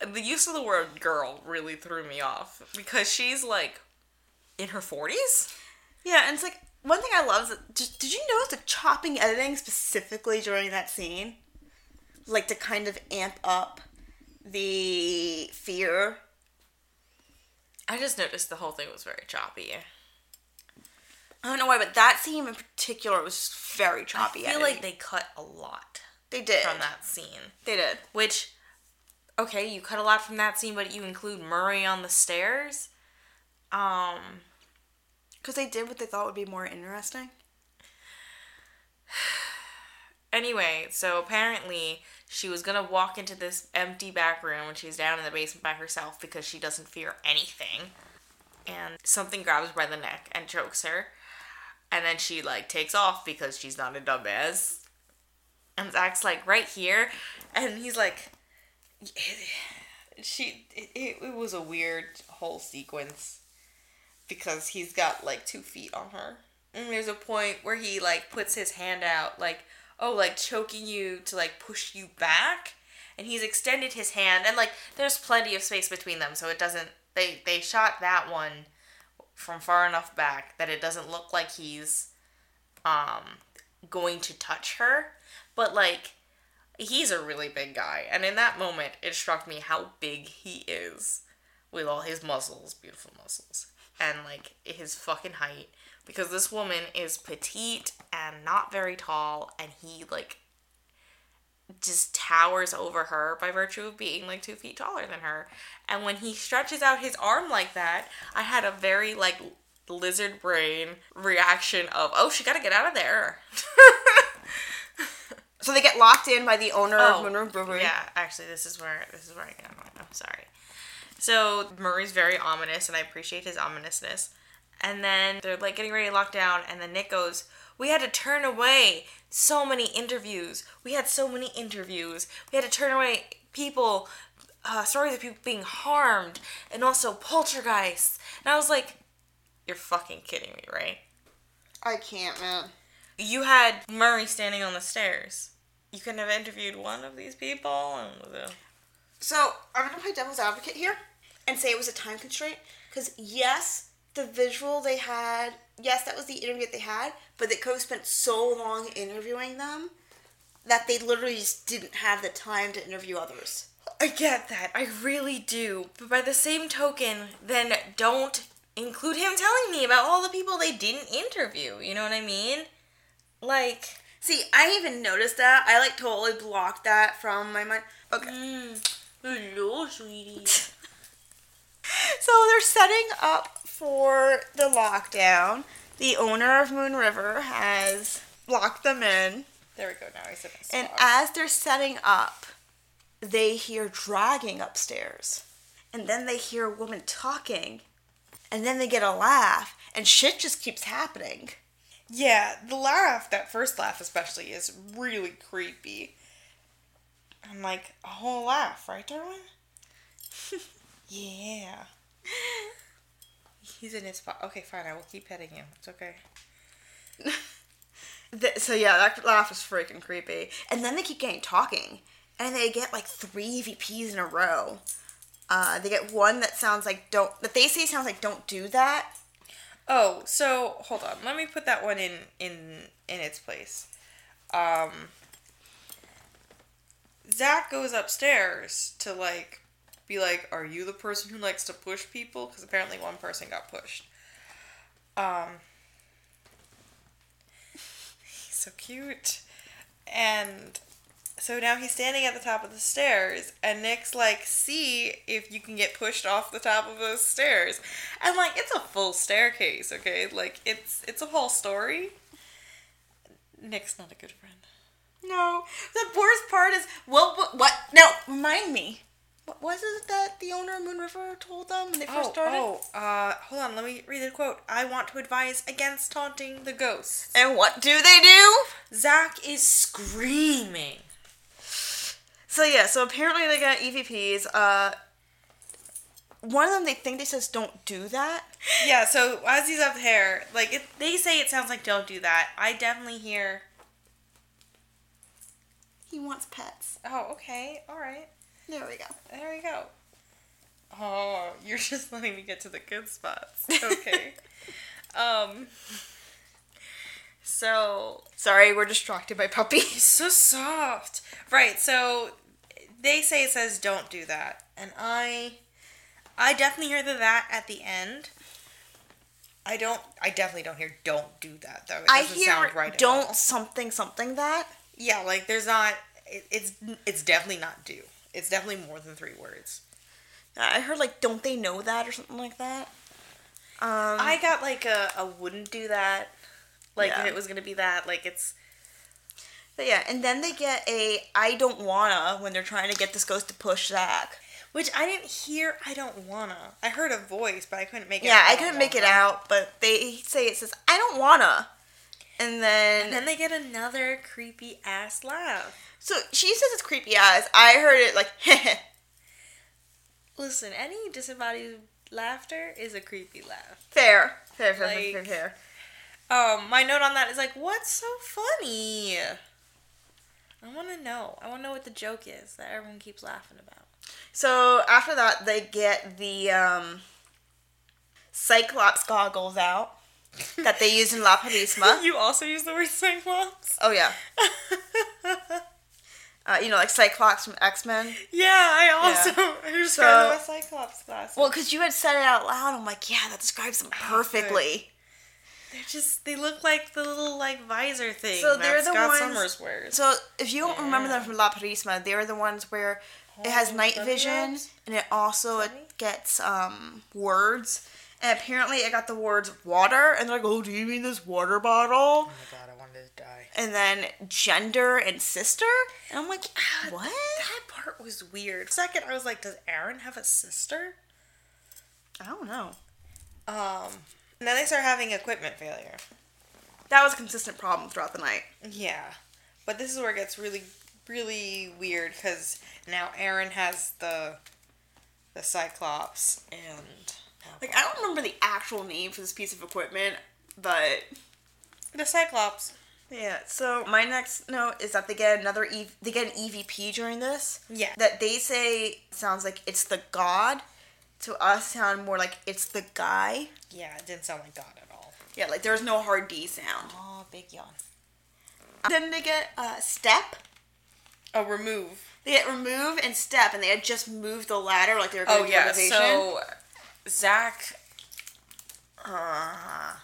The use of the word girl really threw me off because she's like in her 40s. Yeah, and it's like one thing I love is that, did, did you notice the chopping editing specifically during that scene, like to kind of amp up the fear. I just noticed the whole thing was very choppy. I don't know why, but that scene in particular was very choppy. I feel editing. like they cut a lot they did from that scene. They did. Which, okay, you cut a lot from that scene, but you include Murray on the stairs. Um, Because they did what they thought would be more interesting. Anyway, so apparently she was gonna walk into this empty back room when she's down in the basement by herself because she doesn't fear anything. And something grabs her by the neck and chokes her. And then she like takes off because she's not a dumbass. And Zach's like right here, and he's like, she. It, it, was a weird whole sequence because he's got like two feet on her. And there's a point where he like puts his hand out, like, oh, like choking you to like push you back. And he's extended his hand, and like there's plenty of space between them, so it doesn't. They they shot that one from far enough back that it doesn't look like he's um going to touch her, but like he's a really big guy, and in that moment it struck me how big he is with all his muscles, beautiful muscles, and like his fucking height. Because this woman is petite and not very tall, and he like just towers over her by virtue of being like two feet taller than her. And when he stretches out his arm like that, I had a very like lizard brain reaction of, oh, she gotta get out of there. So they get locked in by the owner Oh, of Moon River Brewery. Yeah, actually, this is where this is where I am. I'm sorry. So Murray's very ominous, and I appreciate his ominousness. And then they're like getting ready to lock down, and then Nick goes, "We had to turn away so many interviews. We had so many interviews. We had to turn away people uh, stories of people being harmed and also poltergeists. And I was like, you're fucking kidding me, right? I can't, man. You had Murray standing on the stairs. You couldn't have interviewed one of these people and the So I'm gonna play devil's advocate here and say it was a time constraint because yes, the visual they had, yes, that was the interview that they had, but they could have spent so long interviewing them that they literally just didn't have the time to interview others. I get that. I really do. But by the same token, then don't include him telling me about all the people they didn't interview. You know what I mean? Like, See, I even noticed that. I like totally blocked that from my mind. Okay. mm, hello, sweetie. So they're setting up for the lockdown. The owner of Moon River has locked them in. There we go. Now in his And as they're setting up, they hear dragging upstairs. And then they hear a woman talking. And then they get a laugh. And shit just keeps happening. Yeah, the laugh, that first laugh especially, is really creepy. I'm like, a whole laugh, right, Darwin? yeah. He's in his spot. Okay, fine. I will keep petting you. It's okay. Th- so yeah, that laugh is freaking creepy. And then they keep getting talking. And they get like three EVPs in a row. Uh, they get one that sounds like don't that they say sounds like don't do that. Oh, so hold on. Let me put that one in in in its place. Um, Zach goes upstairs to like be like, "Are you the person who likes to push people?" Because apparently one person got pushed. Um, he's so cute, and so now he's standing at the top of the stairs, and Nick's like, "See if you can get pushed off the top of those stairs." And like, it's a full staircase, okay? Like, it's it's a whole story. Nick's not a good friend. No. The worst part is what what, what now remind me. What was it that the owner of Moon River told them when they first started? oh, uh, hold on. Let me read the quote. I want to advise against taunting the ghosts. And what do they do? Zach is screaming. So yeah, so apparently they got EVPs. Uh, one of them they think they says don't do that. Yeah. So as he's up there, like it, they say, it sounds like don't do that. I definitely hear. He wants pets. Oh, okay. All right. There we go. There we go. Oh, you're just letting me get to the good spots. Okay. um. So Sorry, we're distracted by he's puppies. so soft. Right. So they say it says don't do that, and I, I definitely hear the that at the end. I don't. I definitely don't hear don't do that though. It I hear sound right don't something something that. Yeah, like there's not. It, it's it's definitely not do. It's definitely more than three words. I heard like don't they know that or something like that. Um, I got like a, a wouldn't do that. Like Yeah. if it was gonna be that, like it's but yeah, and then they get a I don't wanna when they're trying to get this ghost to push Zach. which I didn't hear. I don't wanna. I heard a voice, but I couldn't make it. Yeah, I couldn't make it out, but they say it says I don't wanna, and then, And then they get another creepy ass laugh. so she says it's creepy ass. I heard it like Listen, any disembodied laughter is a creepy laugh. fair, fair, fair, fair, fair, fair. Um, my note on that is like, what's so funny? I want to know. I want to know what the joke is that everyone keeps laughing about. So after that, they get the um, Cyclops goggles out that they use in La Purisima. you also use the word cyclops. Oh yeah, uh, you know like Cyclops from X Men. Yeah, I also I just So- got cyclops glasses. Well, because you had said it out loud, I'm like, yeah, that describes them perfectly. They're just they look like the little like visor thing. So they're that the Scott ones- Summers wears. So if you don't remember them from La Purisima, they're the ones where it has Oh, night vision ones? and it also it gets um words. And apparently it got the words water and they're like, oh, do you mean this water bottle? oh my god, I wanted to die. And then gender and sister. And I'm like, what? That part was weird. Second, I was like, does Aaron have a sister? I don't know. Um, and then they start having equipment failure. That was a consistent problem throughout the night. Yeah, but this is where it gets really, really weird because now Aaron has the the Cyclops and Like I don't remember the actual name for this piece of equipment, but the Cyclops. yeah. So my next note is that they get another e- they get an EVP during this. Yeah. That they say sounds like it's the god. To us, sound more like it's the guy. Yeah, it didn't sound like God at all. Yeah, like there was no hard D sound. Oh, big yawn. Then they get uh, step. Oh, remove. They get remove and step, and they had just moved the ladder like they were Oh going to yeah. renovation. So Zach. Uh,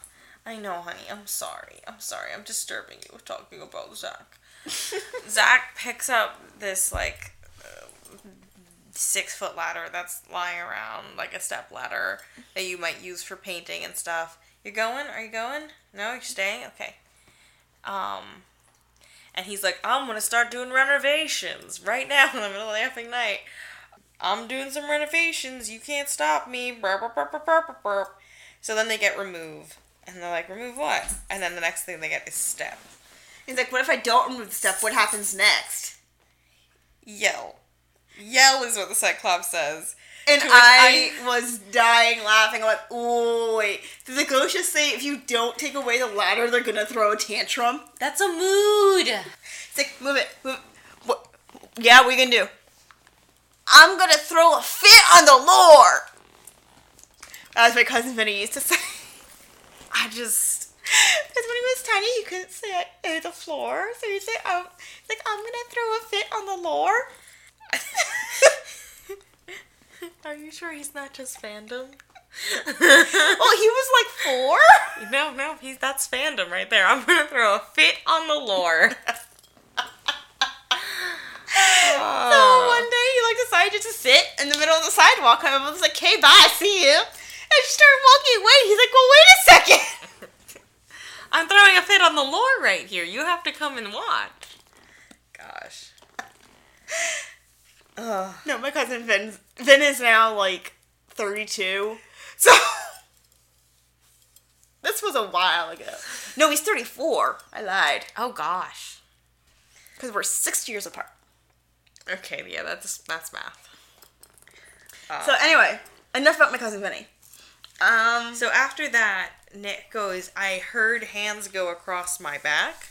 I know, honey. I'm sorry. I'm sorry. I'm disturbing you with talking about Zach. Zach picks up this like six foot ladder that's lying around, like a step ladder that you might use for painting and stuff. You're going? Are you going? No, you're staying. Okay. Um, and he's like, I'm gonna start doing renovations right now in the middle of the effing night. I'm doing some renovations. You can't stop me. Burp, burp, burp, burp, burp. So then they get remove, and they're like, remove what? And then the next thing they get is step. He's like, what if I don't remove the step? What happens next? Yell. Yell is what the Cyclops says. And To which I, was dying laughing. I'm like, oh, wait. Did the ghost just say if you don't take away the ladder, they're gonna throw a tantrum? That's a mood. It's like, move it. Move it. What? Yeah, we can do? I'm gonna throw a fit on the floor. As my cousin Vinny used to say. I just. Because when he was tiny, he couldn't say uh, the floor. So he'd say, um, he's like, I'm gonna throw a fit on the floor. Are you sure he's not just fandom? well, he was like four. No, no, he's that's fandom right there. I'm gonna throw a fit on the lore. Ah. So one day he like decided just to sit in the middle of the sidewalk. And I was like, "Okay, bye, see you." And she started walking away. He's like, "Well, wait a second. I'm throwing a fit on the lore right here. You have to come and watch. Gosh. Uh, no, my cousin Vin Vin is now like 32. So this was a while ago. No, he's 34. I lied Oh gosh. because we're six years apart. Okay, yeah, that's that's math. So anyway, enough about my cousin Vinny. Um, So after that, Nick goes, I heard hands go across my back,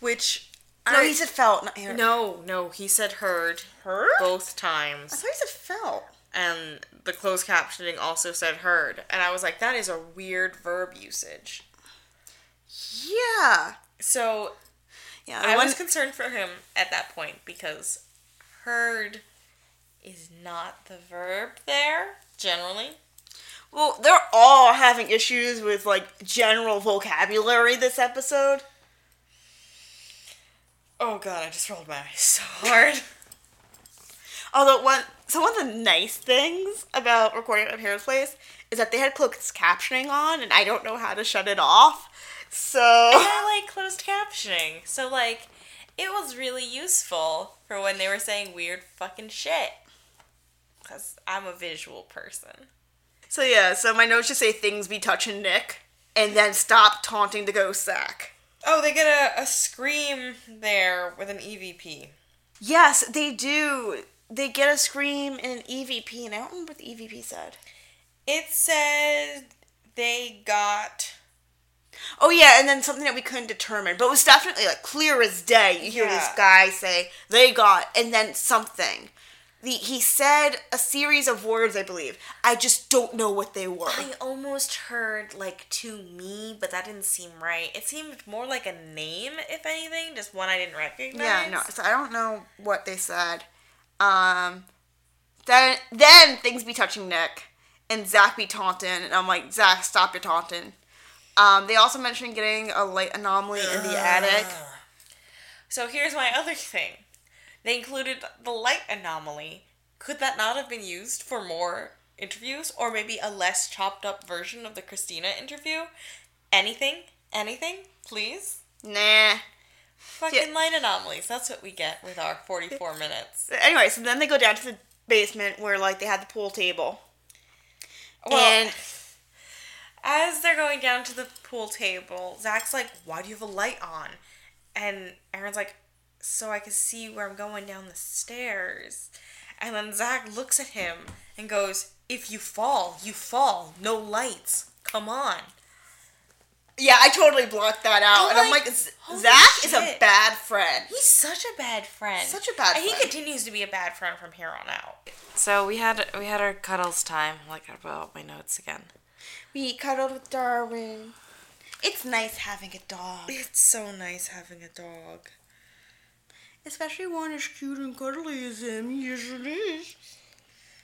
which no, I, he said felt. Not heard. no, no, he said heard heard. both times. I thought he said felt. and the closed captioning also said heard, and I was like, that is a weird verb usage. Yeah. So Yeah. I when- was concerned for him at that point because heard is not the verb there generally. Well, they're all having issues with like general vocabulary this episode. Oh god, I just rolled my eyes so hard. Although one some of the nice things about recording at Parents Place is that they had closed captioning on, and I don't know how to shut it off. So And I like closed captioning. So like it was really useful for when they were saying weird fucking shit. Cuz I'm a visual person. so yeah. So my notes just say things be touching Nick, and then stop taunting the ghost sack. Oh, they get a, a scream there with an EVP. Yes, they do. They get a scream in an EVP, and I don't remember what the EVP said. It said they got Oh yeah, and then something that we couldn't determine, but it was definitely like clear as day. You hear this guy say they got, and then something. The he said a series of words, I believe. I just don't know what they were. I almost heard like to me, but that didn't seem right. It seemed more like a name, if anything, just one I didn't recognize. Yeah, no. So I don't know what they said. Um, then then things be touching Nick, and Zach be taunting, and I'm like, Zach, stop your taunting. Um, they also mentioned getting a light anomaly in the attic. So here's my other thing. They included the light anomaly. Could that not have been used for more interviews, or maybe a less chopped up version of the Christina interview? Anything? Anything? Please? Nah. Fucking light anomalies. That's what we get with our 44 minutes. Anyway, so then they go down to the basement where like they had the pool table. Well, and as they're going down to the pool table, Zach's like, Why do you have a light on? And Aaron's like, So I can see where I'm going down the stairs. And then Zach looks at him and goes, If you fall, you fall. No lights. Come on. Yeah, I totally blocked that out, I'm and I'm like, like, Z- holy Zach is a bad friend. He's such a bad friend. Such a bad and he continues to be a bad friend from here on out. So we had we had our cuddles time. Like I brought up my notes again. We cuddled with Darwin. It's nice having a dog, It's so nice having a dog. Especially one as cute and cuddly as him. Yes, it is.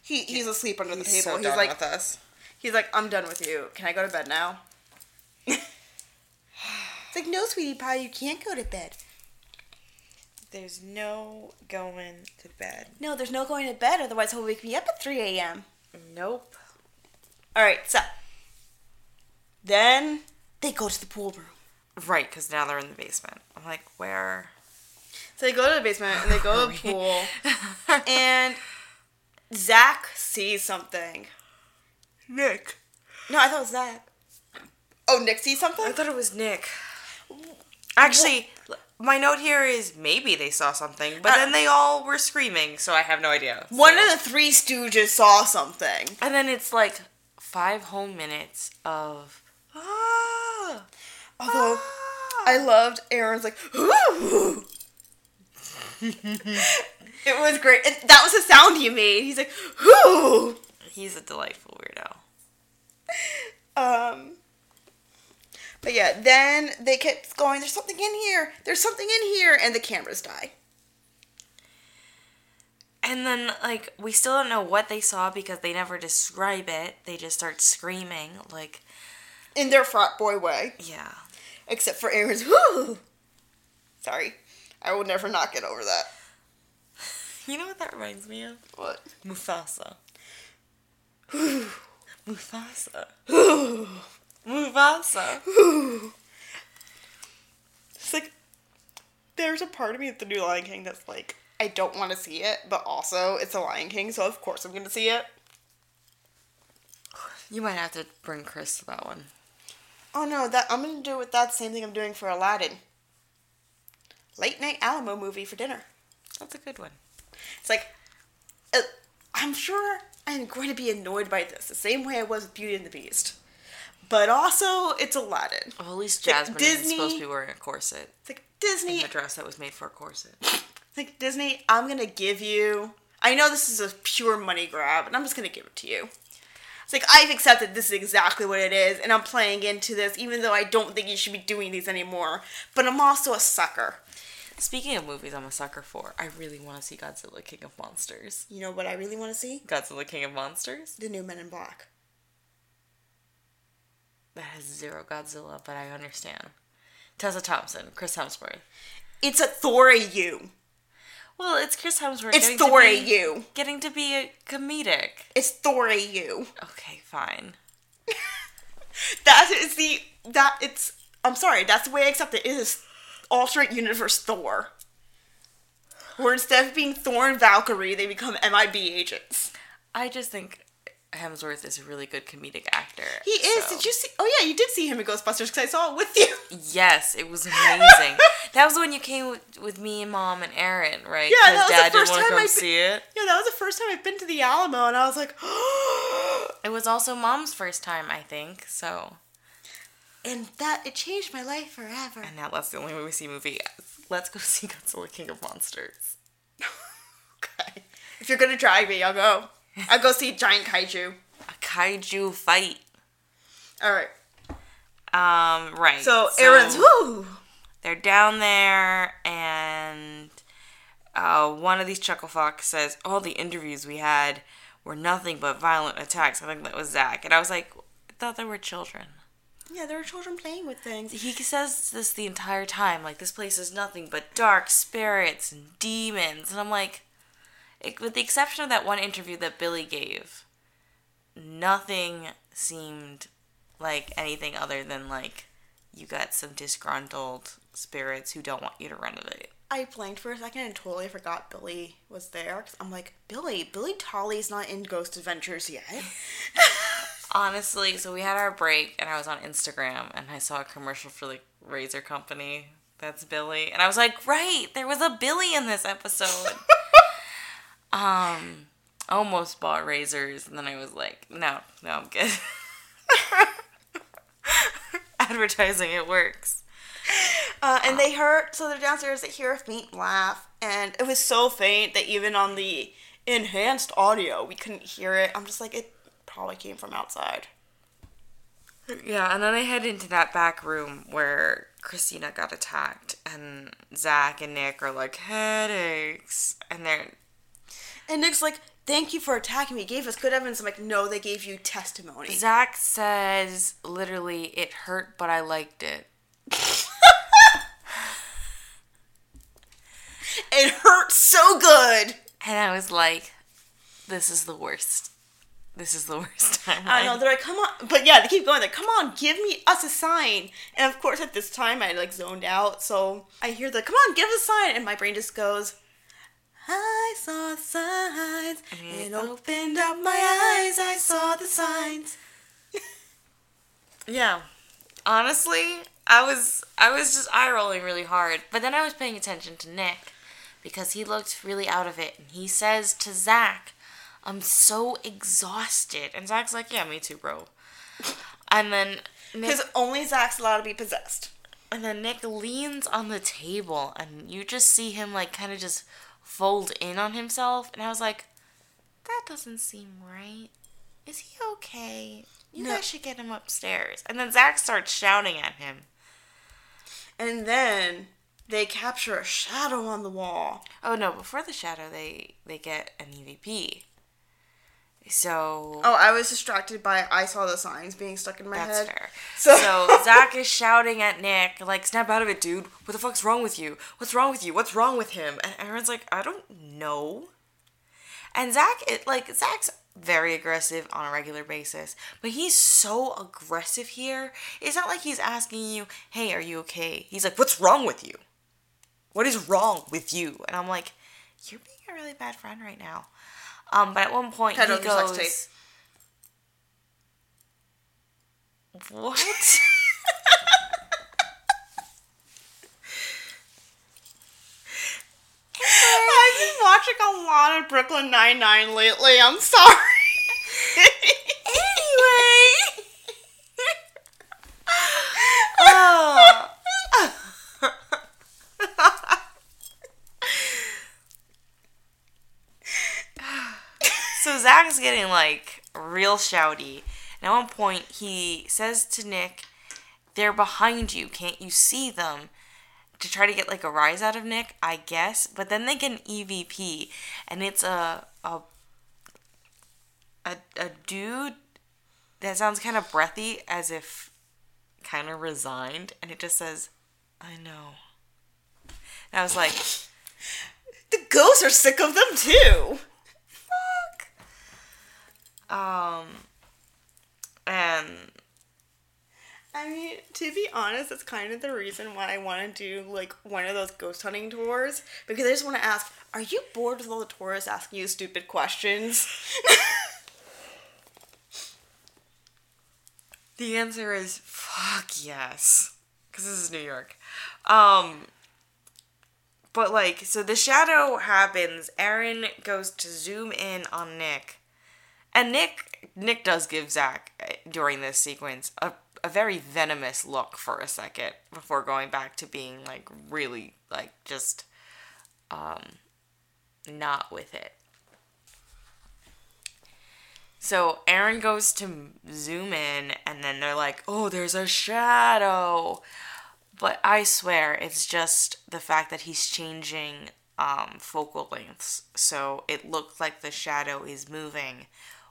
He he's asleep under the table. he's like with us. he's like I'm done with you. Can I go to bed now? it's like no, sweetie pie, you can't go to bed. There's no going to bed. No, there's no going to bed. Otherwise, he'll wake me up at 3 a.m. Nope. All right, so then they go to the pool room. Right, because now they're in the basement. I'm like, where? So they go to the basement and they go to the pool, and Zach sees something. Nick. No, I thought it was Zach. Oh, Nick sees something. I thought it was Nick. Actually, l- my note here is maybe they saw something, but Uh, then they all were screaming, so I have no idea. One So- of the three Stooges saw something. And then it's like five whole minutes of ah, Although ah. I loved Aaron's like, ooh. it was great. And that was the sound he made. He's like, ooh. he's a delightful weirdo. Um. But yeah, then they kept going. There's something in here. There's something in here, and the cameras die. And then like we still don't know what they saw because they never describe it. They just start screaming like In their frat boy way. yeah. Except for Aaron's whoo. Sorry. I will never not get over that. You know what that reminds me of? What? Mufasa. Mufasa. Mufasa. It's like there's a part of me at the new Lion King that's like I don't want to see it, but also it's a Lion King, so of course I'm gonna see it. You might have to bring Chris to that one. Oh no, that I'm gonna do with that same thing I'm doing for Aladdin. Late night Alamo movie for dinner. That's a good one. It's like, uh, I'm sure I'm going to be annoyed by this the same way I was with Beauty and the Beast. But also, it's Aladdin. Well, at least Like Jasmine isn't supposed to be wearing a corset. It's like In Disney. a dress that was made for a corset. It's like Disney. I'm gonna give you. I know this is a pure money grab, and I'm just gonna give it to you. It's like I've accepted this is exactly what it is, and I'm playing into this, even though I don't think you should be doing these anymore. But I'm also a sucker. Speaking of movies, I'm a sucker for. I really want to see Godzilla King of Monsters. You know what I really want to see? Godzilla King of Monsters. The new Men in Black. That has zero Godzilla, but I understand. Tessa Thompson, Chris Hemsworth. It's a Thor you. Well, it's Chris Hemsworth. It's Thor you. Getting to be a comedic. It's Thor you. Okay, fine. That is the that it's. I'm sorry. That's the way I accept it. It is alternate universe Thor. Where instead of being Thor and Valkyrie, they become MIB agents. I just think Hemsworth is a really good comedic actor. He is. so- Did you see? Oh yeah, you did see him in Ghostbusters because I saw it with you. Yes, it was amazing. that was when you came with, with me and mom and Aaron, right? Yeah, that was the first time I've see it. Yeah, that was the first time I've been to the Alamo, and I was like, It was also mom's first time, I think. So, and that it changed my life forever. and now that's the only way we see movie. Let's go see Godzilla King of Monsters. okay. If you're gonna drag me, I'll go. I'll go see giant kaiju. A kaiju fight. All right. Um, right. So, Aaron's whoo. They're down there, and uh, one of these chuckle fox says, "All the interviews we had were nothing but violent attacks." I think that was Zach, and I was like, "I thought they were children." Yeah, there are children playing with things. He says this the entire time, like this place is nothing but dark spirits and demons, and I'm like, it, with the exception of that one interview that Billy gave, nothing seemed like anything other than like you got some disgruntled spirits who don't want you to renovate. I blanked for a second and totally forgot Billy was there. Cause I'm like, Billy, Billy Tolley's not in Ghost Adventures yet. Honestly, so we had our break, and I was on Instagram, and I saw a commercial for the Razor Company. That's Billy, and I was like, right, there was a Billy in this episode. Um, almost bought razors, and then I was like, no, no, I'm good. Advertising, it works. Uh, and they heard, so they're downstairs, they hear a faint laugh, and it was so faint that even on the enhanced audio, we couldn't hear it. I'm just like, it probably came from outside. Yeah, and then I head into that back room where Christina got attacked, and Zach and Nick are like, headaches. And they're. And Nick's like, thank you for attacking me. You gave us good evidence. I'm like, no, they gave you testimony. Zach says, literally, it hurt, but I liked it. it hurt so good. And I was like, this is the worst. This is the worst time. I know. They're like, come on. But yeah, they keep going. They're like, come on, give me us a sign. And of course, at this time, I like zoned out. So I hear the, come on, give us a sign. And my brain just goes, I saw signs. It opened up my eyes. I saw the signs. Yeah. Honestly, I was I was just eye rolling really hard. But then I was paying attention to Nick because he looked really out of it. And he says to Zach, I'm so exhausted. And Zach's like, Yeah, me too, bro. And then Nick Because only Zach's allowed to be possessed. and then Nick leans on the table and you just see him like kind of just fold in on himself. And I was like, That doesn't seem right. Is he okay? You No. guys should get him upstairs. And then Zach starts shouting at him. And then they capture a shadow on the wall. Oh no! Before the shadow, they they get an EVP. So Oh, I was distracted by I saw the signs being stuck in my that's head. fair. So- So, Zach is shouting at Nick, like, "Snap out of it, dude! What the fuck's wrong with you? What's wrong with you? What's wrong with him?" And everyone's like, "I don't know." And Zach, it, like Zach's very aggressive on a regular basis, but he's so aggressive here. It's not like he's asking you, "Hey, are you okay?" He's like, "What's wrong with you? What is wrong with you?" And I'm like, "You're being a really bad friend right now." Um, but at one point Head he on your sex goes, "What?" I've been watching a lot of Brooklyn Nine Nine lately. I'm sorry. anyway. oh. so Zach's getting like real shouty. And at one point, he says to Nick, They're behind you. Can't you see them? To try to get like a rise out of Nick, I guess. But then they get an EVP, and it's a a a, a dude that sounds kind of breathy, as if kind of resigned, and it just says, "I know." And I was like, the ghosts are sick of them too. Um, and I mean, to be honest, that's kind of the reason why I want to do like one of those ghost hunting tours because I just want to ask: Are you bored with all the tourists asking you stupid questions? the answer is fuck yes, because this is New York. Um, but like, so the shadow happens. Aaron goes to zoom in on Nick, and Nick Nick does give Zach uh, during this sequence a a very venomous look for a second before going back to being like really like just um not with it. So Aaron goes to zoom in and then they're like, "Oh, there's a shadow." But I swear it's just the fact that he's changing um, focal lengths. So it looks like the shadow is moving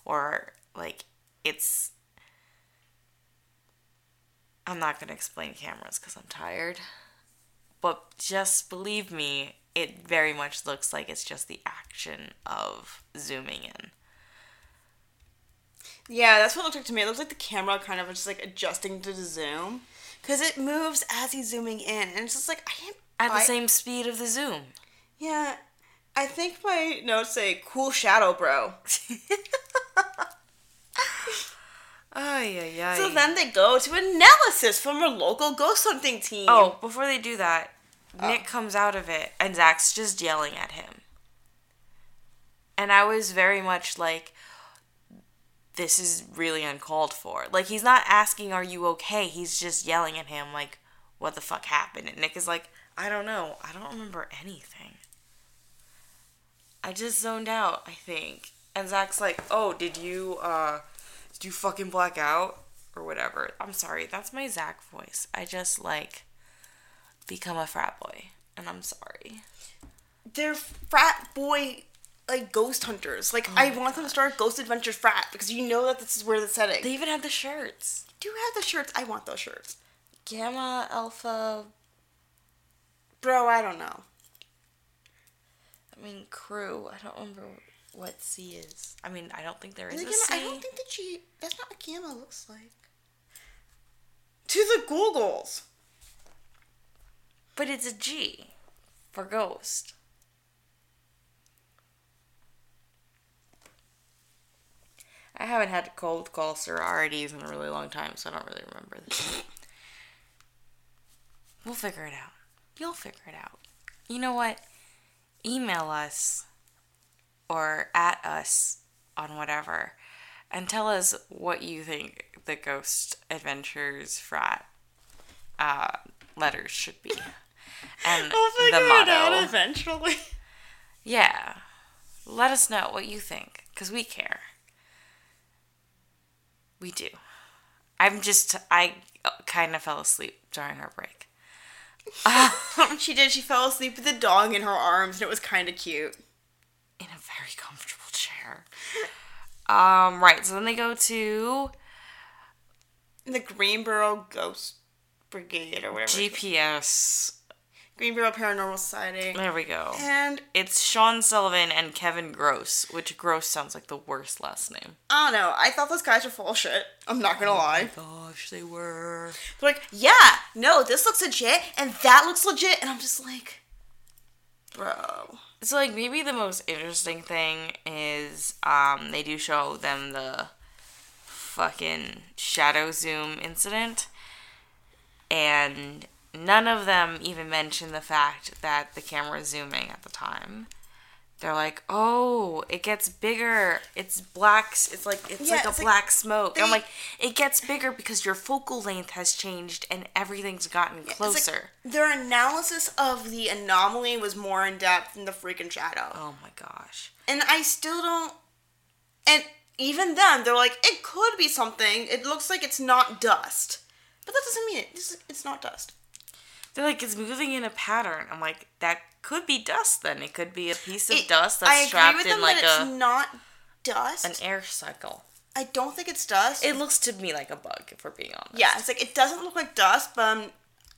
or like it's I'm not going to explain cameras cuz I'm tired. But just believe me, it very much looks like it's just the action of zooming in. yeah, that's what it looked like to me. It looks like the camera kind of just like adjusting to the zoom because it moves as he's zooming in, and it's just like I can't. At the I- same speed of the zoom. Yeah, I think my notes say "cool shadow, bro." Ay, ay, ay. So then they go to analysis from a local ghost hunting team. Oh, before they do that, uh. Nick comes out of it and Zach's just yelling at him. And I was very much like, this is really uncalled for. Like, he's not asking, Are you okay? He's just yelling at him, like, What the fuck happened? And Nick is like, I don't know. I don't remember anything. I just zoned out, I think. And Zach's like, Oh, did you, uh, did you fucking black out? Or whatever. I'm sorry. That's my Zach voice. I just, like, become a frat boy. And I'm sorry. They're frat boy like ghost hunters. Like I want them to start Ghost Adventures frat because you know that this is where the setting. They even have the shirts. do have the shirts. I want those shirts. Gamma, Alpha, Bro, I don't know. I mean, crew. I don't remember what C is. I mean, I don't think there is a again, C. I don't think that she. That's not what Gamma looks like. To the Googles. But it's a G for ghost. I haven't had a cold call sororities in a really long time, so I don't really remember this. we'll figure it out. You'll figure it out. You know what? Email us or at us on whatever and tell us what you think the Ghost Adventures frat uh, letters should be. And the motto. eventually. Yeah. Let us know what you think, because we care. We do. I'm just, I kind of fell asleep during our break. she did. She fell asleep with the dog in her arms, and it was kind of cute. In a very comfortable chair. Um, right, so then they go to The Greenboro Ghost Brigade or whatever. GPS. Greenboro Paranormal Society. There we go. And It's Sean Sullivan and Kevin Gross, which Gross sounds like the worst last name. I don't know. I thought those guys were full shit. I'm not gonna lie. Gosh, they were. They're like, yeah, no, this looks legit, and that looks legit, and I'm just like, bro. So like maybe the most interesting thing is um they do show them the fucking shadow zoom incident and none of them even mention the fact that the camera is zooming at the time. They're like, "Oh, it gets bigger. It's black. It's like it's Yeah, like a it's like black smoke." I'm like, "It gets bigger because your focal length has changed and everything's gotten It's like closer." their analysis of the anomaly was more in depth than the freaking shadow. oh my gosh. And I still don't. And even then, they're like, it could be something. It looks like it's not dust. But that doesn't mean it. It's, it's not dust. They're like, it's moving in a pattern. I'm like, that could be dust then. It could be a piece of It- dust I that's agree trapped with in like that it's a not dust. an air cycle. I don't think it's dust. It looks to me like a bug, if we're being honest. yeah, it's like it doesn't look like dust, but um,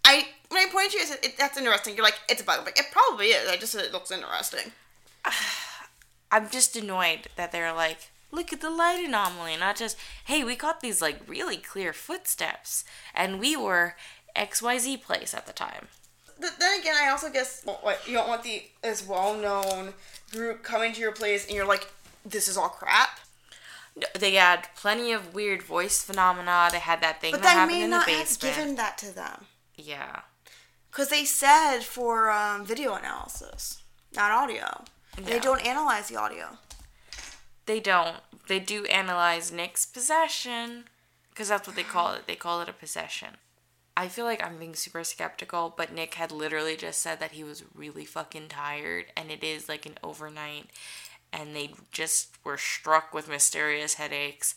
I when I pointed to you, I said it, that's interesting. You're like, it's a bug. I'm like, it probably is. I just said it looks interesting. I'm just annoyed that they're like, look at the light anomaly, not just, hey, we got these like really clear footsteps, and we were XYZ place at the time. Then again, I also guess what you don't want the as well known group coming to your place and you're like, this is all crap. No, They had plenty of weird voice phenomena. They had that thing But that they happened may in the not have given that to them Yeah. because they said for um, video analysis, not audio. And They don't analyze the audio. They don't. They do analyze Nick's possession because that's what they call it. They call it a possession. I feel like I'm being super skeptical, but Nick had literally just said that he was really fucking tired and it is like an overnight and they just were struck with mysterious headaches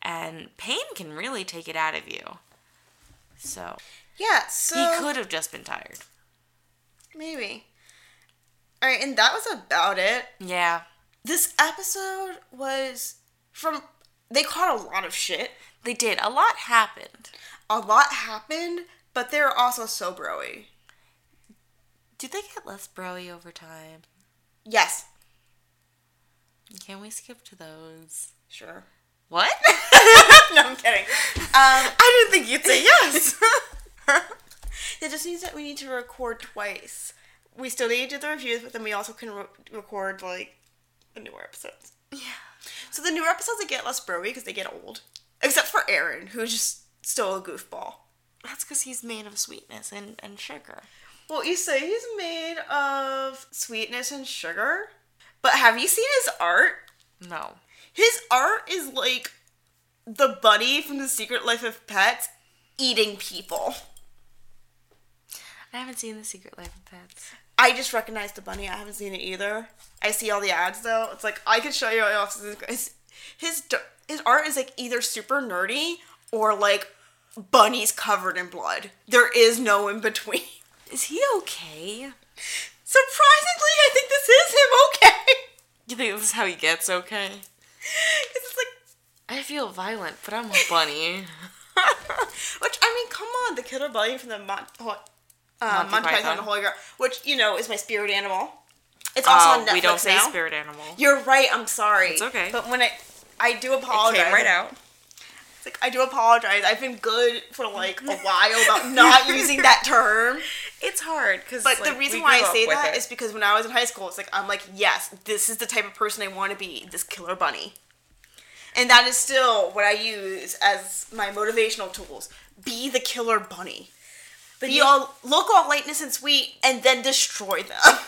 and pain can really take it out of you. So, Yeah, so he could have just been tired. maybe. All right, and that was about it. Yeah. This episode was from. They caught a lot of shit. They did. A lot happened. A lot happened, but they're also so broy. Did they get less broy over time? Yes. Can we skip to those? Sure. What? no, I'm kidding. Um, I didn't think you'd say yes. it just means that we need to record twice. We still need to do the reviews, but then we also can re- record like the newer episodes. yeah. So the newer episodes they get less broy because they get old, except for Aaron, who's just still a goofball. That's because he's made of sweetness and, and sugar. Well, you say he's made of sweetness and sugar, But have you seen his art? No. His art is like the bunny from The Secret Life of Pets eating people. I haven't seen The Secret Life of Pets. I just recognize the bunny. I haven't seen it either. I see all the ads though. It's like I could show you his his his art is like either super nerdy or like bunnies covered in blood. There is no in between. Is he okay? Surprisingly, I think this is him okay. You think this is how he gets okay? it's like I feel violent, but I'm a bunny. which I mean, come on, the killer bunny from the Mon- uh, Monty Monty Python and the Holy Grail, which you know is my spirit animal. It's also on Netflix Uh, we don't say now. spirit animal. You're right. I'm sorry. It's okay. But when I, I do It apologize. came right out. Like I do apologize. I've been good for like a while about not using that term. It's hard because. But the reason why I say that is because when I was in high school, it's like I'm like, yes, this is the type of person I want to be. This killer bunny. And that is still what I use as my motivational tools. Be the killer bunny. Be you- all look all lightness and sweet, and then destroy them.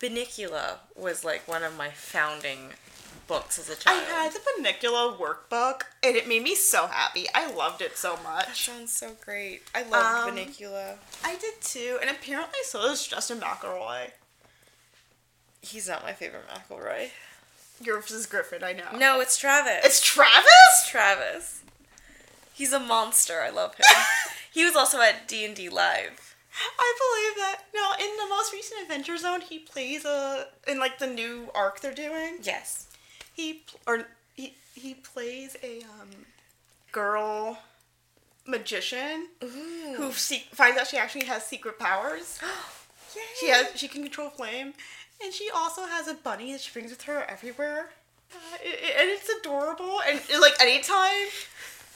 Bunnicula was like one of my founding books as a child. I had the Bunnicula workbook, and it made me so happy. I loved it so much. That sounds so great. I love Um, Bunnicula. I did too, and apparently so does Justin McElroy. He's not my favorite McElroy. Yours is Griffin, I know. No, it's Travis. It's Travis? It's Travis. He's a monster. I love him. he was also at D and D Live. I believe that. No, in the most recent Adventure Zone, he plays a in like the new arc they're doing. Yes. He or he he plays a um girl magician who se- finds out she actually has secret powers. She has she can control flame, and she also has a bunny that she brings with her everywhere. Uh, it, it- and it's adorable, and it, like anytime,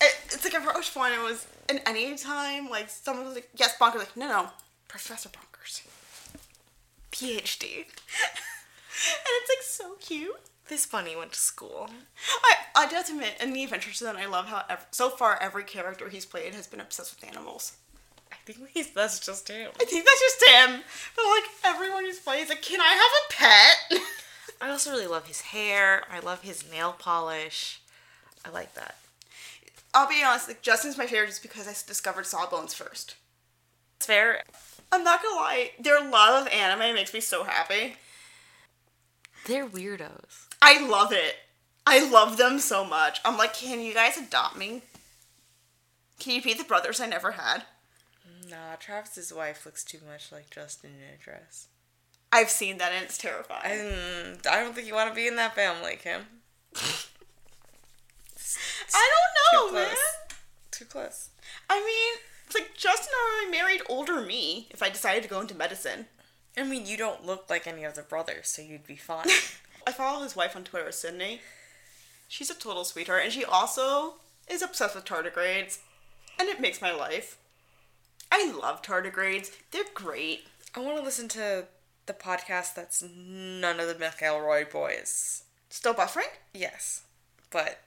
it, it's like a first one. It was, and anytime like someone was like, "Yes, Bonkers," like, "No, no, Professor Bonkers, PhD," and it's like so cute. This bunny went to school. I I do have to admit, in the Adventure Zone, I love how ev- so far every character he's played has been obsessed with animals. I think he's, that's just him. I think that's just him. But like everyone he's played is like, "Can I have a pet?" I also really love his hair. I love his nail polish. I like that. I'll be honest, like Justin's my favorite just because I discovered Sawbones first. It's fair. I'm not gonna lie, their love of anime makes me so happy. They're weirdos. I love it. I love them so much. I'm like, can you guys adopt me? Can you be the brothers I never had? Nah, Travis's wife looks too much like Justin in a dress. I've seen that and it's terrifying. Mm, I don't think you want to be in that family, Kim. I don't Too know, man. close. Too close. I mean, it's like Justin already married older me if I decided to go into medicine. I mean, you don't look like any of the brothers, so you'd be fine. I follow his wife on Twitter, Sydnee. She's a total sweetheart, and she also is obsessed with tardigrades, and it makes my life. I love tardigrades. They're great. I want to listen to the podcast that's none of the McElroy boys. Still buffering? Yes, but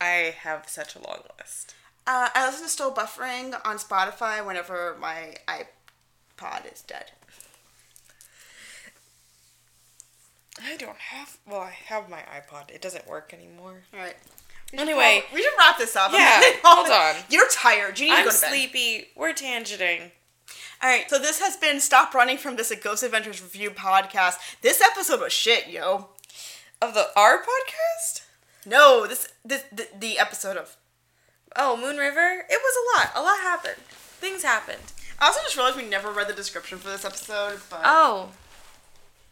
I have such a long list. Uh, I listen to Still Buffering on Spotify whenever my iPod is dead. I don't have. Well, I have my iPod. It doesn't work anymore. All right. Anyway, we should wrap this up. Yeah, hold on. You're tired. You need to I'm go to bed. sleepy. We're tangenting. All right, so this has been Stop Running from this a Ghost Adventures Review podcast. This episode was shit, yo. Of the our podcast? No, this this the, the episode of. Oh, Moon River? It was a lot. A lot happened. Things happened. I also just realized we never read the description for this episode, but Oh.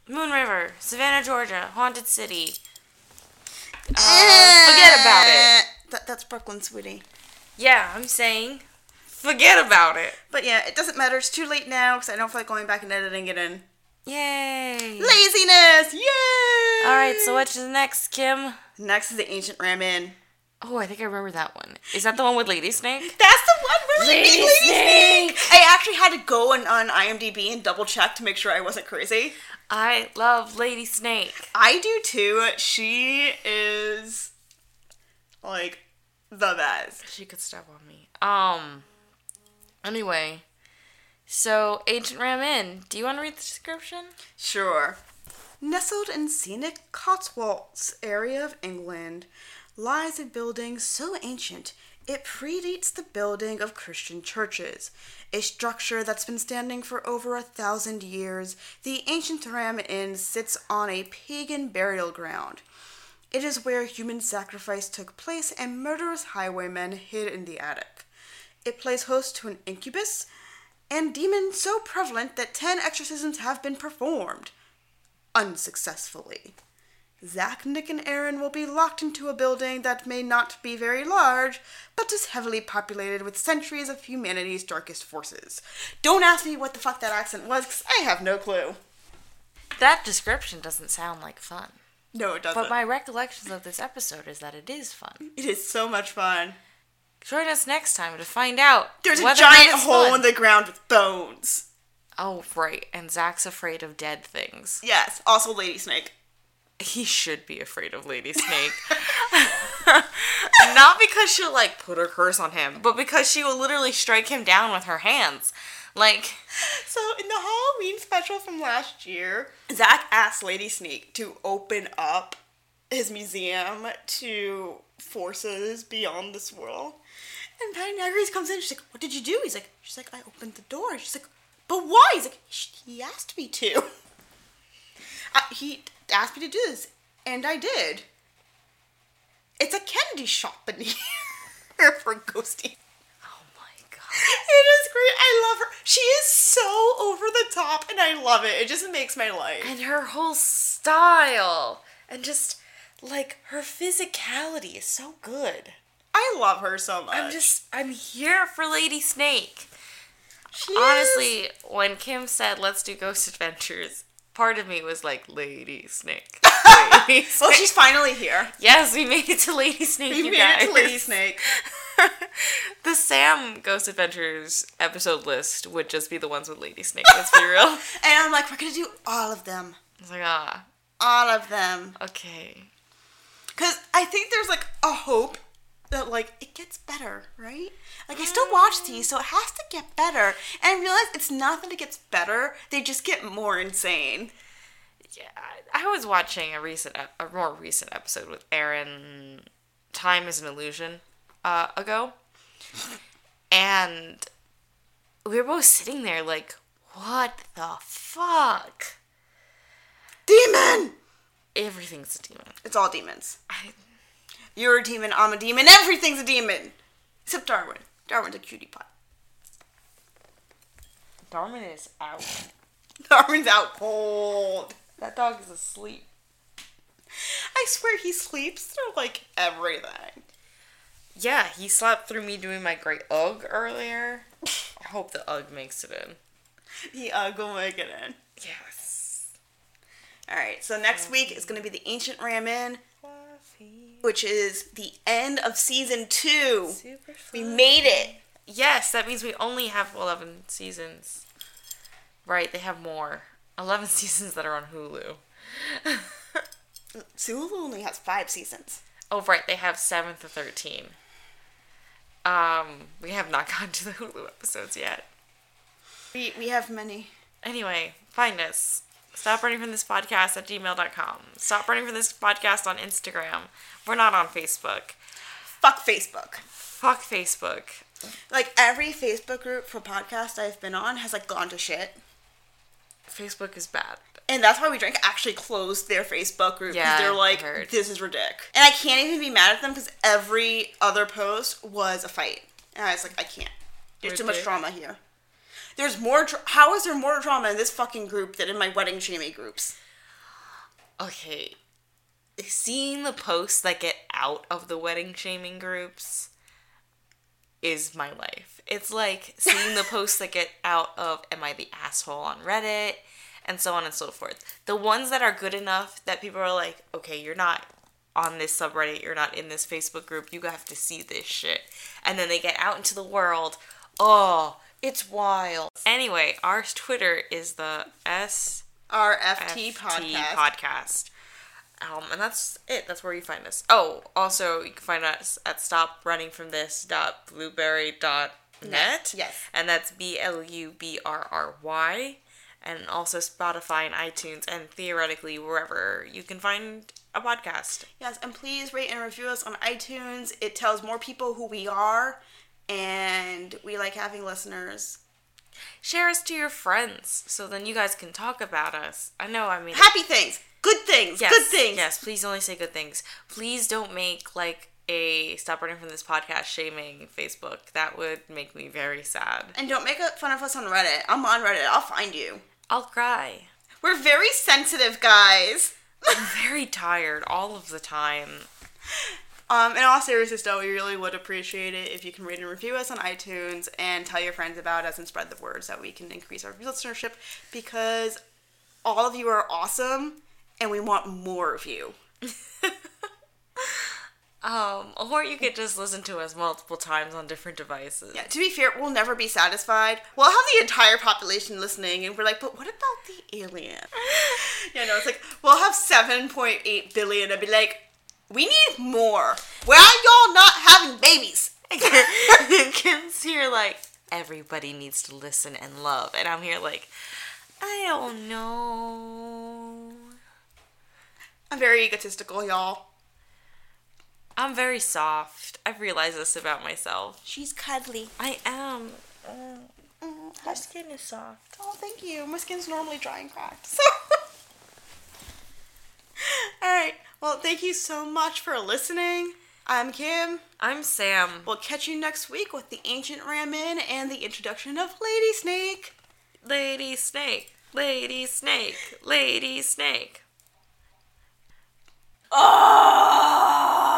Moon River, Savannah, Georgia, Haunted City. Uh, forget about it. That, that's Brooklyn, sweetie. Yeah, I'm saying, forget about it. But yeah, it doesn't matter. It's too late now because I don't feel like going back and editing it in. Yay. Laziness! Yay! All right, so what's next, Kim? Next is the Ancient Ram Inn. Oh, I think I remember that one. Is that the one with Lady Snake? That's the one where Lady Lady Snake! Snake. I actually had to go on, on IMDb and double check to make sure I wasn't crazy. I love Lady Snake. I do too. She is like the best. She could step on me. Um. Anyway, so Ancient Ram Inn. Do you want to read the description? Sure. Nestled in scenic Cotswolds area of England lies a building so ancient it predates the building of Christian churches. A structure that's been standing for over a thousand years, the ancient Ram Inn sits on a pagan burial ground. It is where human sacrifice took place and murderous highwaymen hid in the attic. It plays host to an incubus and demon so prevalent that 10 exorcisms have been performed unsuccessfully. Zach, Nick, and Aaron will be locked into a building that may not be very large, but is heavily populated with centuries of humanity's darkest forces. Don't ask me what the fuck that accent was, because I have no clue. That description doesn't sound like fun. No, it doesn't. But my recollections of this episode is that it is fun. it is so much fun. Join us next time to find out. There's a whether or not giant hole fun. in the ground with bones. Oh, right. And Zach's afraid of dead things. Yes, also Lady Snake. He should be afraid of Lady Snake. Not because she'll like put her curse on him, but because she will literally strike him down with her hands. Like, So in the Halloween special from last year, Zach asked Lady Snake to open up his museum to forces beyond this world. And Patti Negri's comes in. She's like, "What did you do?" He's like, "She's like, I opened the door." She's like, "But why?" He's like, "Sh- "He asked me to. He asked me to do this, and I did." It's a candy shop in here for Ghosty. oh my god. It is great. I love her. She is so over the top, and I love it. It just makes my life. And her whole style and just like her physicality is so good. I love her so much. I'm just I'm here for Lady Snake. she is- Honestly, when Kim said let's do Ghost Adventures, part of me was like Lady Snake. Lady Well, she's finally here. Yes, we made it to Lady Snake. We you made guys. it to Lady Snake. the Sam Ghost Adventures episode list would just be the ones with Lady Snake. Let's be real. And I'm like, we're gonna do all of them. I was like, ah, All of them. okay. Because I think there's like a hope that like it gets better, right? Like I still watch these, so it has to get better. And I realize it's not that it gets better; they just get more insane. Yeah, I I was watching a recent, a more recent episode with Aaron. Time is an illusion. Uh, ago, and we were both sitting there like, what the fuck? Demon. Everything's a demon. It's all demons. I, You're a demon. I'm a demon. Everything's a demon, except Darwin. Darwin's a cutie pie. Darwin is out. Darwin's out cold. That dog is asleep. I swear he sleeps through like everything. Yeah, he slept through me doing my great UGG earlier. I hope the UGG makes it in. The uh, will make it in. Yes. All right. So next week is gonna be the Ancient Ram Inn. Which is the end of season two. Super fun. We made it. Yes, that means we only have 11 seasons. Right, they have more. 11 seasons that are on Hulu. Hulu only has five seasons. oh, right, they have 7 to 13. Um, we have not gotten to the Hulu episodes yet. We we have many. Anyway, find us. Stop running from this podcast at gmail.com. Stop running from this podcast on Instagram. We're not on Facebook. Fuck Facebook. Fuck Facebook. Like every Facebook group for podcast I've been on has like gone to shit. Facebook is bad. And that's why we drink actually closed their Facebook group because Yeah, they're I like, this is ridiculous. And I can't even be mad at them because every other post was a fight. And I was like, I can't. There's too much Ridic- drama here. There's more. Dra- How is there more drama in this fucking group than in my wedding shaming groups? okay, seeing the posts that get out of the wedding shaming groups is my life. It's like seeing the posts that get out of Am I the Asshole on Reddit and so on and so forth. The ones that are good enough that people are like, okay, you're not on this subreddit, you're not in this Facebook group, you have to see this shit. And then they get out into the world. Oh, it's wild. Anyway, our Twitter is the S Our FT, FT podcast. podcast. Um, and that's it. That's where you find us. Oh, also you can find us at stoprunning.from.this.blubrry.net. Yes. And that's B L U B R R Y. and also Spotify and iTunes, and theoretically wherever you can find a podcast. Yes, and please rate and review us on iTunes. It tells more people who we are, and we like having listeners. Share us to your friends so then you guys can talk about us. I know, I mean, Happy things, good things, yes, good things. Yes, please only say good things. Please don't make like a stop running from this podcast shaming Facebook. That would make me very sad. And don't make fun of us on Reddit. I'm on Reddit. I'll find you. I'll cry. We're very sensitive, guys. I'm very tired all of the time. Um, in all seriousness, though, we really would appreciate it if you can rate and review us on iTunes and tell your friends about us and spread the word so that we can increase our listenership because all of you are awesome and we want more of you. Um, or you could just listen to us multiple times on different devices. Yeah, to be fair, we'll never be satisfied. We'll have the entire population listening, and we're like, but what about the alien? yeah, no, it's like, we'll have 7.8 billion and be like, we need more. Why are y'all not having babies? Kim's here like everybody needs to listen and love, and I'm here like I don't know. I'm very egotistical, y'all. I'm very soft. I've realized this about myself. She's cuddly. I am. Mm, My skin is soft. Oh, thank you. My skin's normally dry and cracked. So. Alright. Well, thank you so much for listening. I'm Kim. I'm Sam. We'll catch you next week with the Ancient Ram Inn and the introduction of Lady Snake. Lady Snake. Lady Snake. Lady Snake. 啊！